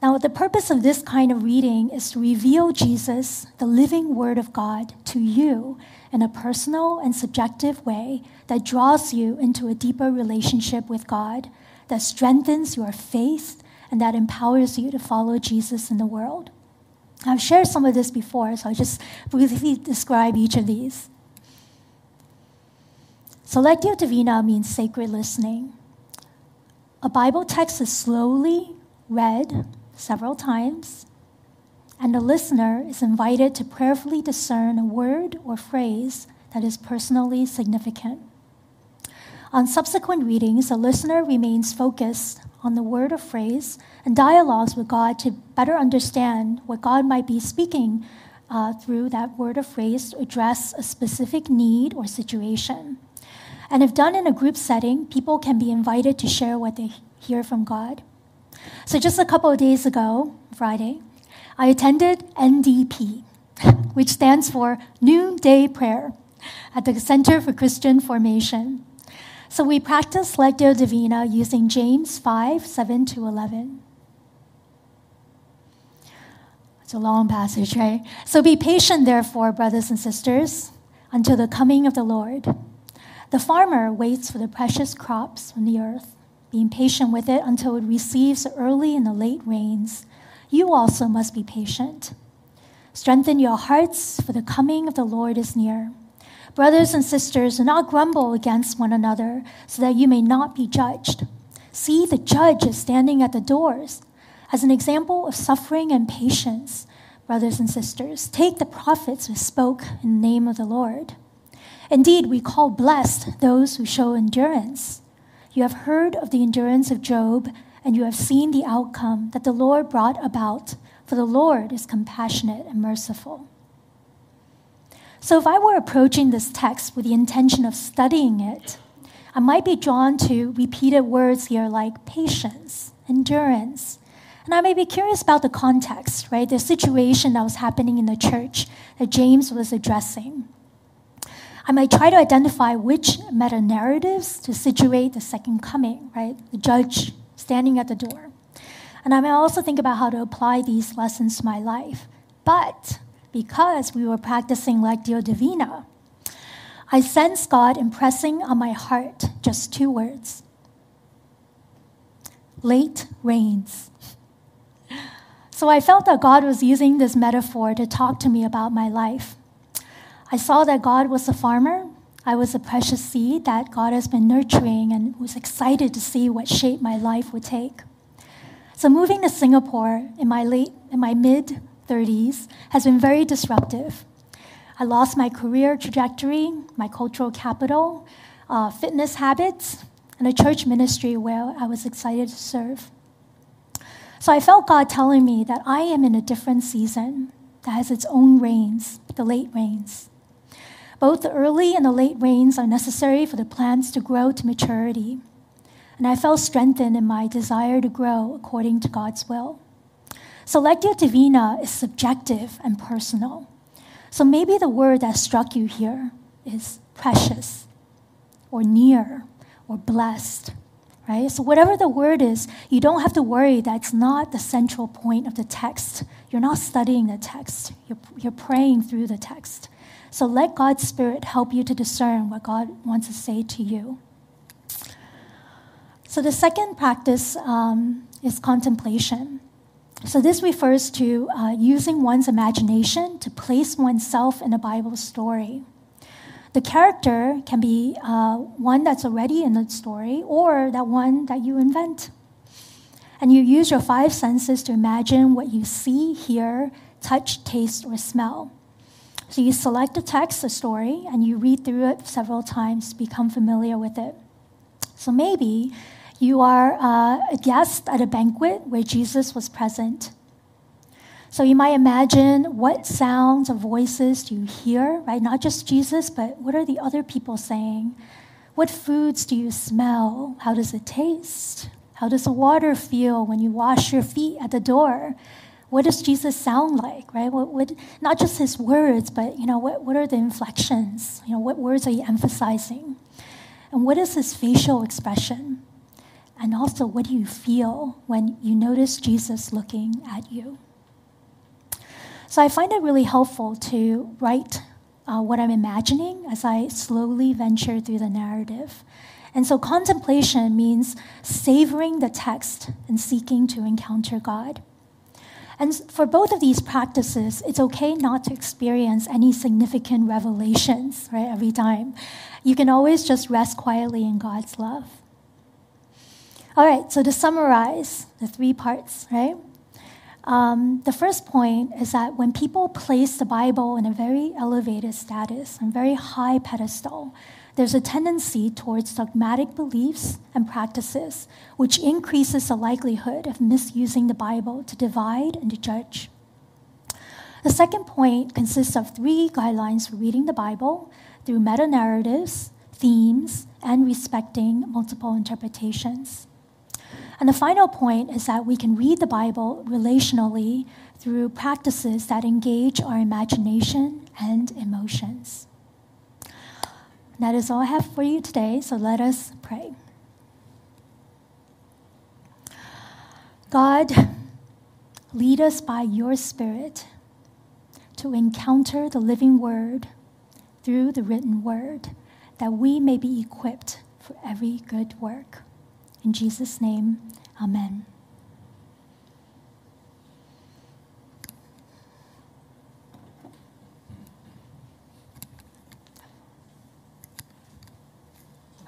Now, the purpose of this kind of reading is to reveal Jesus, the living Word of God, to you in a personal and subjective way that draws you into a deeper relationship with God, that strengthens your faith, and that empowers you to follow Jesus in the world. I've shared some of this before, so I'll just briefly describe each of these. Selectio Divina means sacred listening. A Bible text is slowly read several times, and the listener is invited to prayerfully discern a word or phrase that is personally significant. On subsequent readings, the listener remains focused on the word or phrase and dialogues with God to better understand what God might be speaking uh, through that word or phrase to address a specific need or situation. And if done in a group setting, people can be invited to share what they hear from God. So just a couple of days ago, Friday, I attended NDP, which stands for Noonday Prayer at the Center for Christian Formation. So we practice Lectio Divina using James 5 7 to 11. It's a long passage, right? So be patient, therefore, brothers and sisters, until the coming of the Lord. The farmer waits for the precious crops from the earth, being patient with it until it receives the early and the late rains. You also must be patient. Strengthen your hearts, for the coming of the Lord is near. Brothers and sisters, do not grumble against one another, so that you may not be judged. See, the judge is standing at the doors. As an example of suffering and patience, brothers and sisters, take the prophets who spoke in the name of the Lord. Indeed, we call blessed those who show endurance. You have heard of the endurance of Job, and you have seen the outcome that the Lord brought about, for the Lord is compassionate and merciful. So, if I were approaching this text with the intention of studying it, I might be drawn to repeated words here like patience, endurance. And I may be curious about the context, right? The situation that was happening in the church that James was addressing. I might try to identify which meta narratives to situate the second coming, right? The judge standing at the door. And I may also think about how to apply these lessons to my life. But because we were practicing Lectio Divina, I sensed God impressing on my heart just two words late rains. So I felt that God was using this metaphor to talk to me about my life. I saw that God was a farmer. I was a precious seed that God has been nurturing and was excited to see what shape my life would take. So moving to Singapore in my late in my mid 30s has been very disruptive. I lost my career trajectory, my cultural capital, uh, fitness habits, and a church ministry where I was excited to serve. So I felt God telling me that I am in a different season that has its own rains, the late rains. Both the early and the late rains are necessary for the plants to grow to maturity. And I felt strengthened in my desire to grow according to God's will. So, Lectio Divina is subjective and personal. So, maybe the word that struck you here is precious, or near, or blessed, right? So, whatever the word is, you don't have to worry that it's not the central point of the text. You're not studying the text, you're, you're praying through the text. So, let God's Spirit help you to discern what God wants to say to you. So, the second practice um, is contemplation. So, this refers to uh, using one's imagination to place oneself in a Bible story. The character can be uh, one that's already in the story or that one that you invent. And you use your five senses to imagine what you see, hear, touch, taste, or smell. So you select a text, a story, and you read through it several times become familiar with it. So maybe you are uh, a guest at a banquet where Jesus was present. So you might imagine what sounds or voices do you hear, right? Not just Jesus, but what are the other people saying? What foods do you smell? How does it taste? How does the water feel when you wash your feet at the door? What does Jesus sound like, right? What, what, not just his words, but you know, what, what are the inflections? You know, what words are you emphasizing? And what is his facial expression? And also, what do you feel when you notice Jesus looking at you? So I find it really helpful to write uh, what I'm imagining as I slowly venture through the narrative. And so contemplation means savoring the text and seeking to encounter God. And for both of these practices, it's okay not to experience any significant revelations, right, every time. You can always just rest quietly in God's love. All right, so to summarize the three parts, right? Um, the first point is that when people place the Bible in a very elevated status, a very high pedestal, there's a tendency towards dogmatic beliefs and practices, which increases the likelihood of misusing the Bible to divide and to judge. The second point consists of three guidelines for reading the Bible through meta narratives, themes, and respecting multiple interpretations. And the final point is that we can read the Bible relationally through practices that engage our imagination and emotions. That is all I have for you today, so let us pray. God, lead us by your Spirit to encounter the living Word through the written Word, that we may be equipped for every good work. In Jesus' name, amen.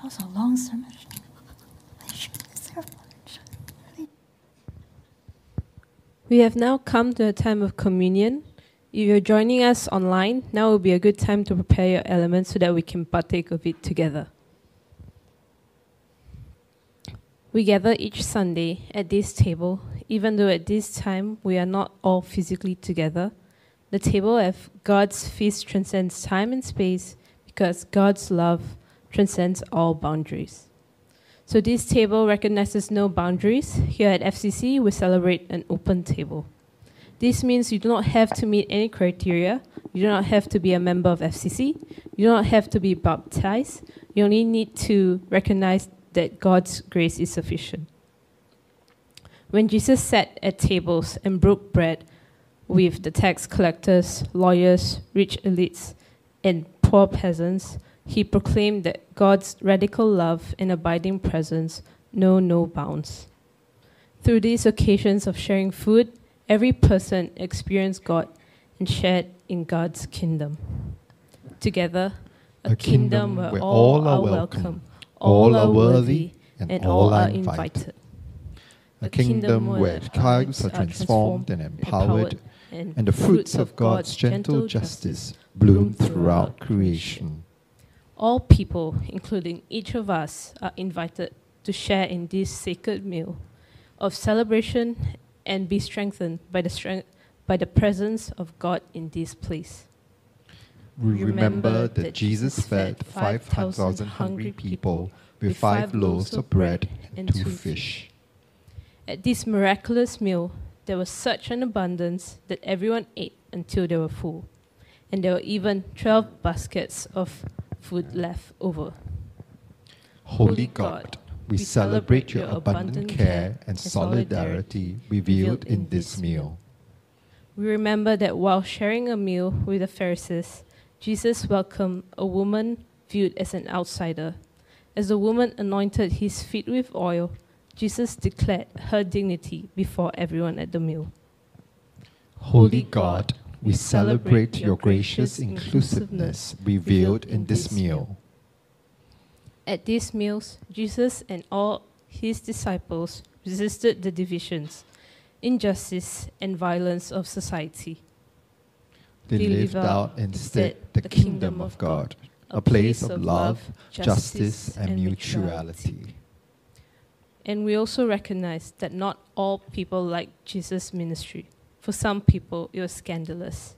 That was a long sermon. We have now come to a time of communion. If you're joining us online, now will be a good time to prepare your elements so that we can partake of it together. We gather each Sunday at this table, even though at this time we are not all physically together. The table of God's feast transcends time and space because God's love transcends all boundaries. So this table recognizes no boundaries. Here at FCC, we celebrate an open table. This means you do not have to meet any criteria. You do not have to be a member of FCC. You do not have to be baptized. You only need to recognize that God's grace is sufficient. When Jesus sat at tables and broke bread with the tax collectors, lawyers, rich elites, and poor peasants, he proclaimed that God's radical love and abiding presence know no bounds. Through these occasions of sharing food, every person experienced God and shared in God's kingdom. Together, a, kingdom, where, all are welcome, all are worthy, and all are invited. A kingdom where lives are transformed and empowered, and the fruits of God's gentle justice bloom throughout creation. All people, including each of us, are invited to share in this sacred meal of celebration and be strengthened by the strength by the presence of God in this place. We remember that Jesus fed 5,000 hungry people with five loaves of bread and two fish. At this miraculous meal, there was such an abundance that everyone ate until they were full. And there were even 12 baskets of food left over. Holy God, we celebrate your abundant care and solidarity revealed in this meal. We remember that while sharing a meal with the Pharisees, Jesus welcomed a woman viewed as an outsider. As the woman anointed his feet with oil, Jesus declared her dignity before everyone at the meal. Holy God, we celebrate your gracious inclusiveness revealed in this meal. At these meals, Jesus and all his disciples resisted the divisions, injustice, and violence of society. They lived out instead the kingdom of God, a place of love, justice, and mutuality. And we also recognize that not all people like Jesus' ministry. For some people, it was scandalous.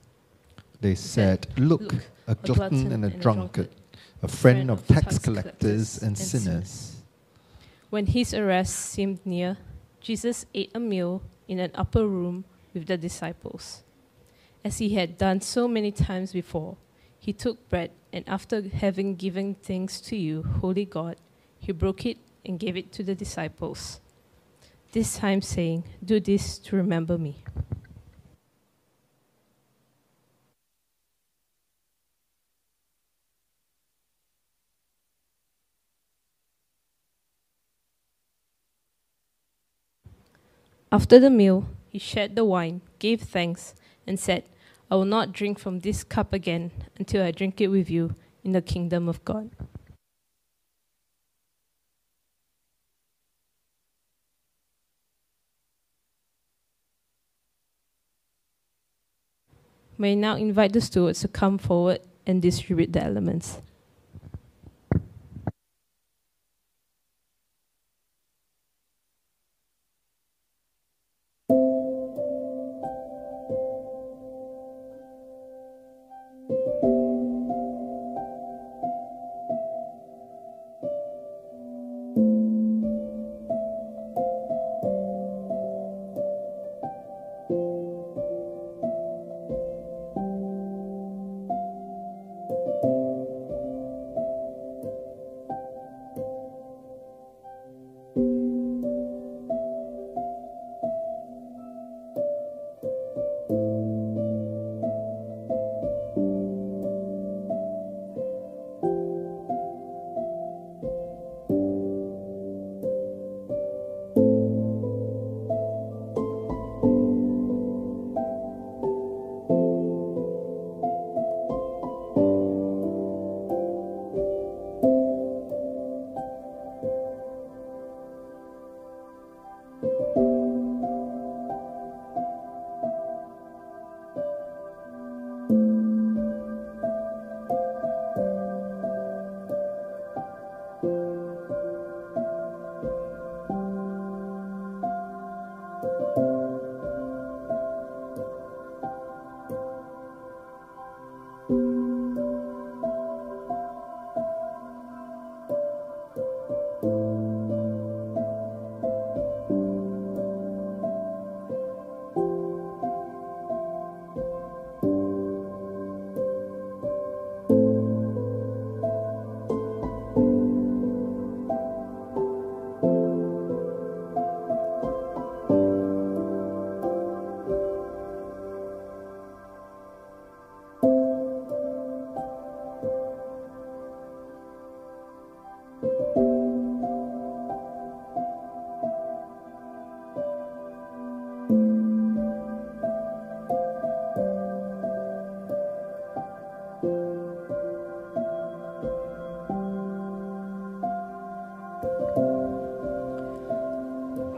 They said, Look, a glutton and a drunkard, a friend of tax collectors and sinners. When his arrest seemed near, Jesus ate a meal in an upper room with the disciples. As he had done so many times before, he took bread and after having given thanks to you, holy God, he broke it and gave it to the disciples. This time saying, Do this to remember me. After the meal, he shared the wine, gave thanks, and said, I will not drink from this cup again until I drink it with you in the kingdom of God. May I now invite the stewards to come forward and distribute the elements.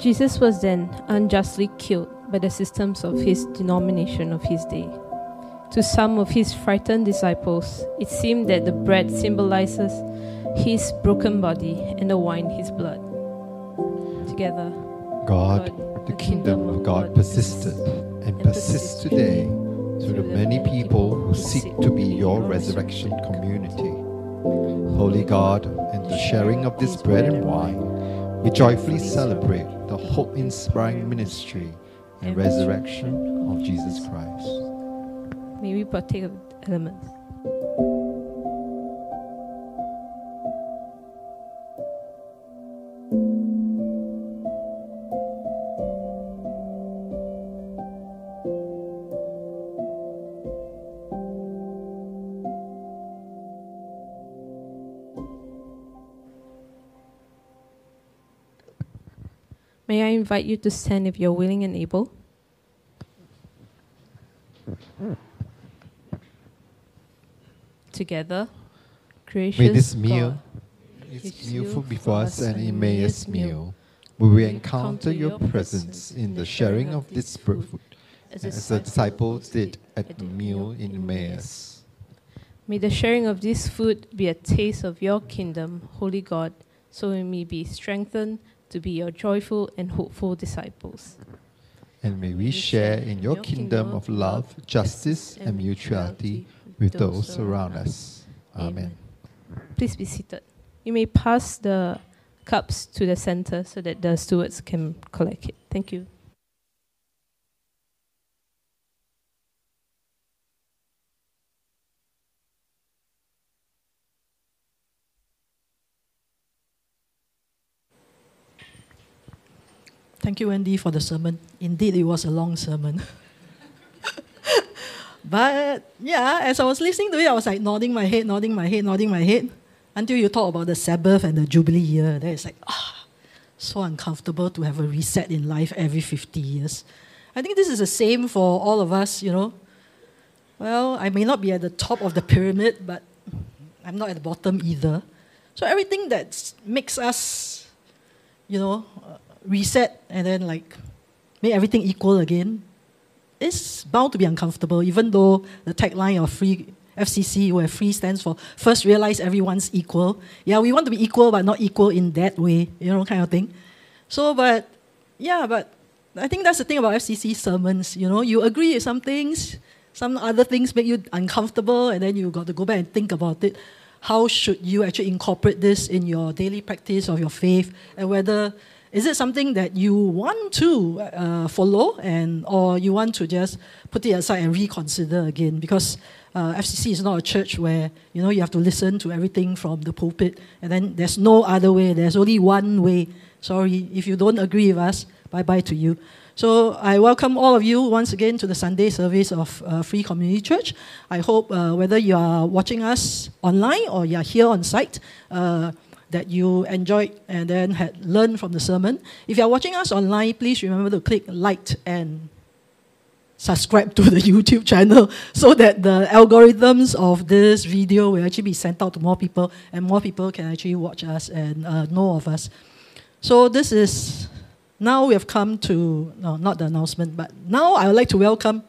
Jesus was then unjustly killed by the systems of his denomination of his day. To some of his frightened disciples, it seemed that the bread symbolizes his broken body and the wine his blood. Together, God, God the kingdom of God persisted and persists today to the many people who seek to be your resurrection community. Holy God, in the sharing of this bread and wine, we joyfully celebrate the hope inspiring ministry and resurrection of Jesus Christ. May we partake of elements. Invite you to stand if you're willing and able? Together, gracious May this meal, this meal before us and an Emmaus meal, we will encounter your presence in the sharing of this food, as the disciples did at the meal in Emmaus. May the sharing of this food be a taste of your kingdom, Holy God, so we may be strengthened to be your joyful and hopeful disciples. And may we share in your kingdom of love, justice, and mutuality with those around us. Amen. Please be seated. You may pass the cups to the center so that the stewards can collect it. Thank you. Thank you, Wendy, for the sermon. Indeed, it was a long sermon. but yeah, as I was listening to it, I was like nodding my head, nodding my head, nodding my head, until you talk about the Sabbath and the Jubilee year. Then it's like, ah, so uncomfortable to have a reset in life every 50 years. I think this is the same for all of us, you know. Well, I may not be at the top of the pyramid, but I'm not at the bottom either. So everything that makes us, you know, reset and then like make everything equal again is bound to be uncomfortable, even though the tagline of free FCC, where free stands for first realize everyone's equal. Yeah, we want to be equal, but not equal in that way, you know, kind of thing. So, but yeah, but I think that's the thing about FCC sermons. You know, you agree with some things, some other things make you uncomfortable, and then you got to go back and think about it. How should you actually incorporate this in your daily practice of your faith, and whether is it something that you want to uh, follow, and or you want to just put it aside and reconsider again? Because uh, FCC is not a church where you know you have to listen to everything from the pulpit, and then there's no other way. There's only one way. Sorry, if you don't agree with us, bye bye to you. So I welcome all of you once again to the Sunday service of uh, Free Community Church. I hope uh, whether you are watching us online or you are here on site uh, that you enjoyed and then had learned from the sermon. If you are watching us online, please remember to click like and subscribe to the YouTube channel so that the algorithms of this video will actually be sent out to more people and more people can actually watch us and uh, know of us. So this is, now we have come to, no, not the announcement, but now I would like to welcome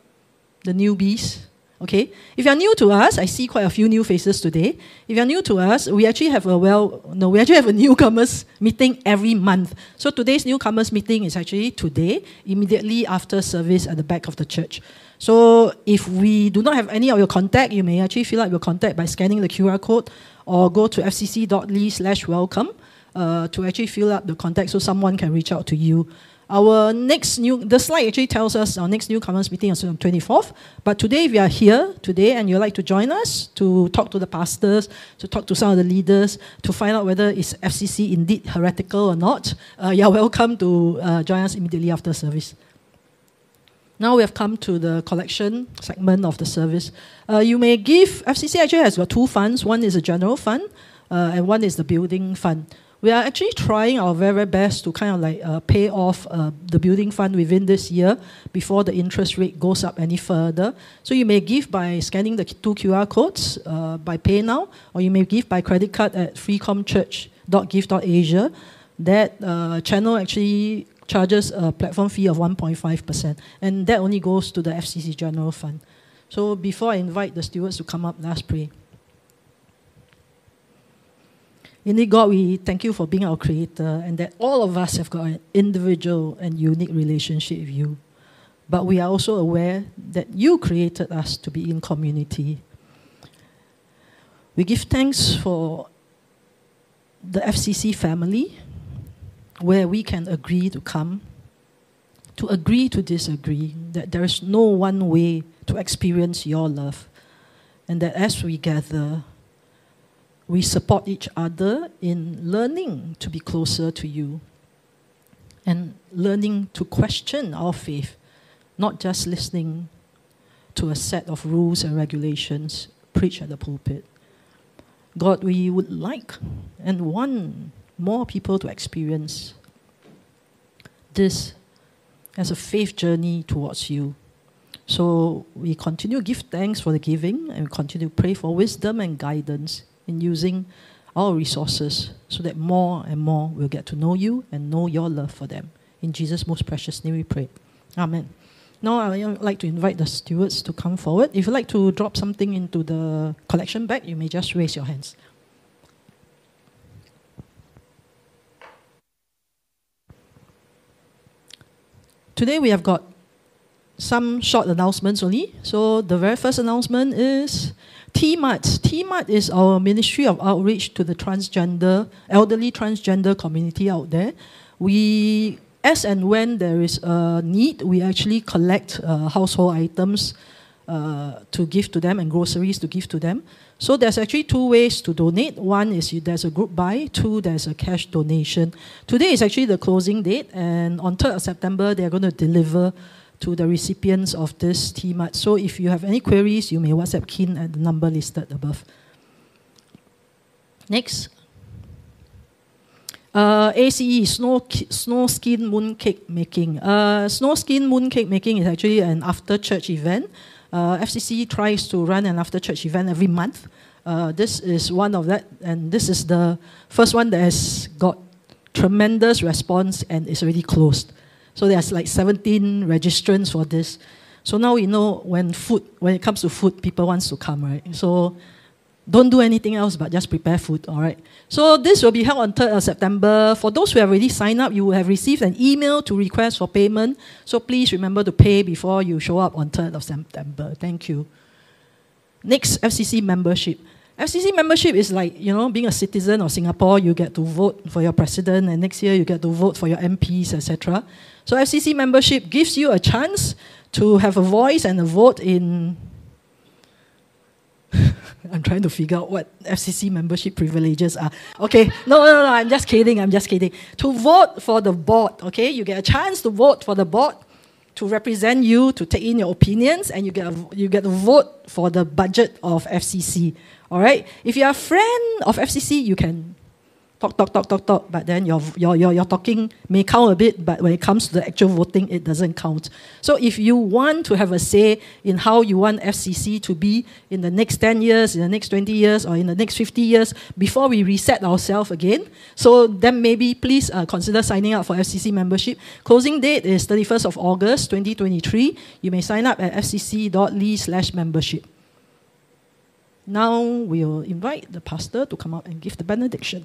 the newbies Okay, if you're new to us, I see quite a few new faces today. If you're new to us, we actually have a well, no, we actually have a newcomers meeting every month. So today's newcomers meeting is actually today, immediately after service at the back of the church. So if we do not have any of your contact, you may actually fill out your contact by scanning the QR code or go to fcc.ly slash welcome uh, to actually fill up the contact so someone can reach out to you. Our next new, the slide actually tells us our next newcomers meeting is on 24th. But today, we are here today and you'd like to join us to talk to the pastors, to talk to some of the leaders, to find out whether is FCC indeed heretical or not, uh, you're welcome to uh, join us immediately after service. Now we have come to the collection segment of the service. Uh, you may give, FCC actually has got two funds. One is a general fund, uh, and one is the building fund we are actually trying our very, best to kind of like uh, pay off uh, the building fund within this year before the interest rate goes up any further. So you may give by scanning the two QR codes uh, by PayNow, or you may give by credit card at freecomchurch.give.asia. That uh, channel actually charges a platform fee of 1.5%, and that only goes to the FCC General Fund. So before I invite the stewards to come up, let's pray. Indeed, God, we thank you for being our creator and that all of us have got an individual and unique relationship with you. But we are also aware that you created us to be in community. We give thanks for the FCC family, where we can agree to come, to agree to disagree, that there is no one way to experience your love, and that as we gather, we support each other in learning to be closer to you and learning to question our faith, not just listening to a set of rules and regulations preached at the pulpit. God, we would like and want more people to experience this as a faith journey towards you. So we continue to give thanks for the giving and continue to pray for wisdom and guidance in using our resources so that more and more will get to know you and know your love for them. In Jesus' most precious name we pray. Amen. Now I would like to invite the stewards to come forward. If you'd like to drop something into the collection bag, you may just raise your hands. Today we have got some short announcements only. So the very first announcement is TMAT. TMAT is our Ministry of Outreach to the transgender, elderly transgender community out there. We, as and when there is a need, we actually collect uh, household items uh, to give to them and groceries to give to them. So there's actually two ways to donate. One is there's a group buy. Two, there's a cash donation. Today is actually the closing date, and on 3rd of September, they're going to deliver to the recipients of this TMAT. So if you have any queries, you may WhatsApp Kin at the number listed above. Next. Uh, ACE, snow, snow skin mooncake making. Uh, snow skin mooncake making is actually an after church event. Uh, FCC tries to run an after church event every month. Uh, this is one of that, and this is the first one that has got tremendous response and is already closed. So there's like 17 registrants for this. So now we know when food, when it comes to food, people wants to come, right? So don't do anything else but just prepare food, all right? So this will be held on 3rd of September. For those who have already signed up, you will have received an email to request for payment. So please remember to pay before you show up on 3rd of September. Thank you. Next, FCC membership. FCC membership is like, you know, being a citizen of Singapore, you get to vote for your president, and next year you get to vote for your MPs, etc. So FCC membership gives you a chance to have a voice and a vote in I'm trying to figure out what FCC membership privileges are. Okay, no, no, no, I'm just kidding, I'm just kidding. To vote for the board, okay, you get a chance to vote for the board to represent you, to take in your opinions, and you get, a, you get to vote for the budget of FCC. All right? If you're a friend of FCC, you can talk, talk, talk, talk, talk, but then your, your, your, your talking may count a bit, but when it comes to the actual voting, it doesn't count. So if you want to have a say in how you want FCC to be in the next 10 years, in the next 20 years, or in the next 50 years, before we reset ourselves again, so then maybe please uh, consider signing up for FCC membership. Closing date is 31st of August 2023. You may sign up at fcc.ly slash membership. Now we'll invite the pastor to come up and give the benediction.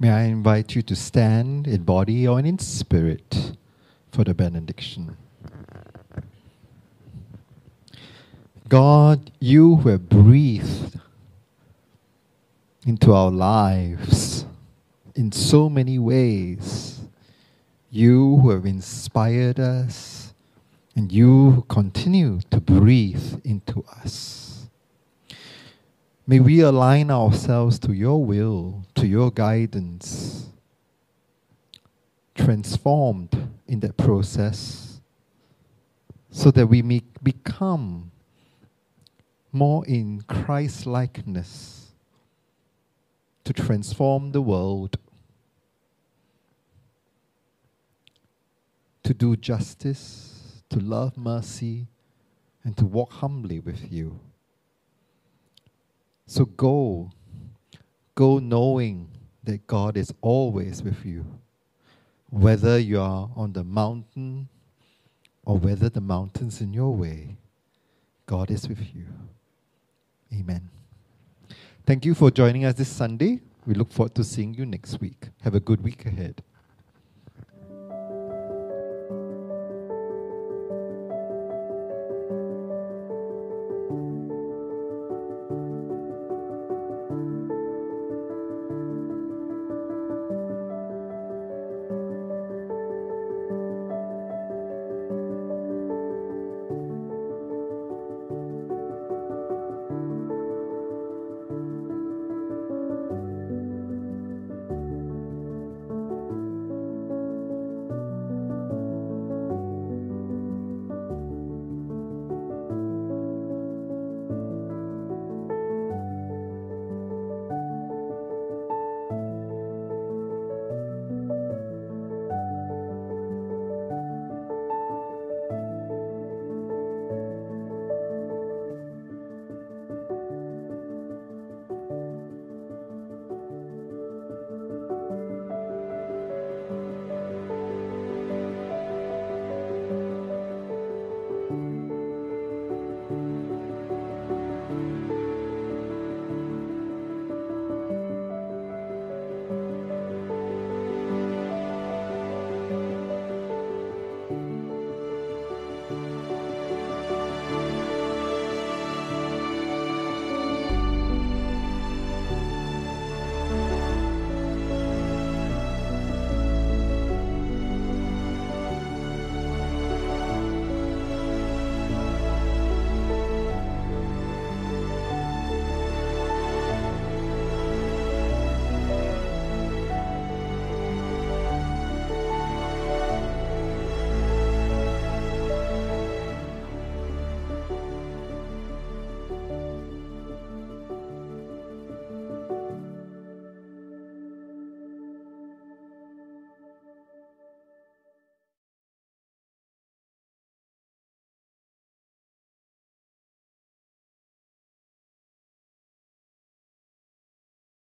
May I invite you to stand in body or in spirit for the benediction. God, you who have breathed into our lives in so many ways, you who have inspired us, and you who continue to breathe into us. May we align ourselves to your will, to your guidance, transformed in that process, so that we may become more in Christ likeness to transform the world, to do justice, to love mercy, and to walk humbly with you. So go, go knowing that God is always with you, whether you are on the mountain or whether the mountain's in your way. God is with you. Amen. Thank you for joining us this Sunday. We look forward to seeing you next week. Have a good week ahead.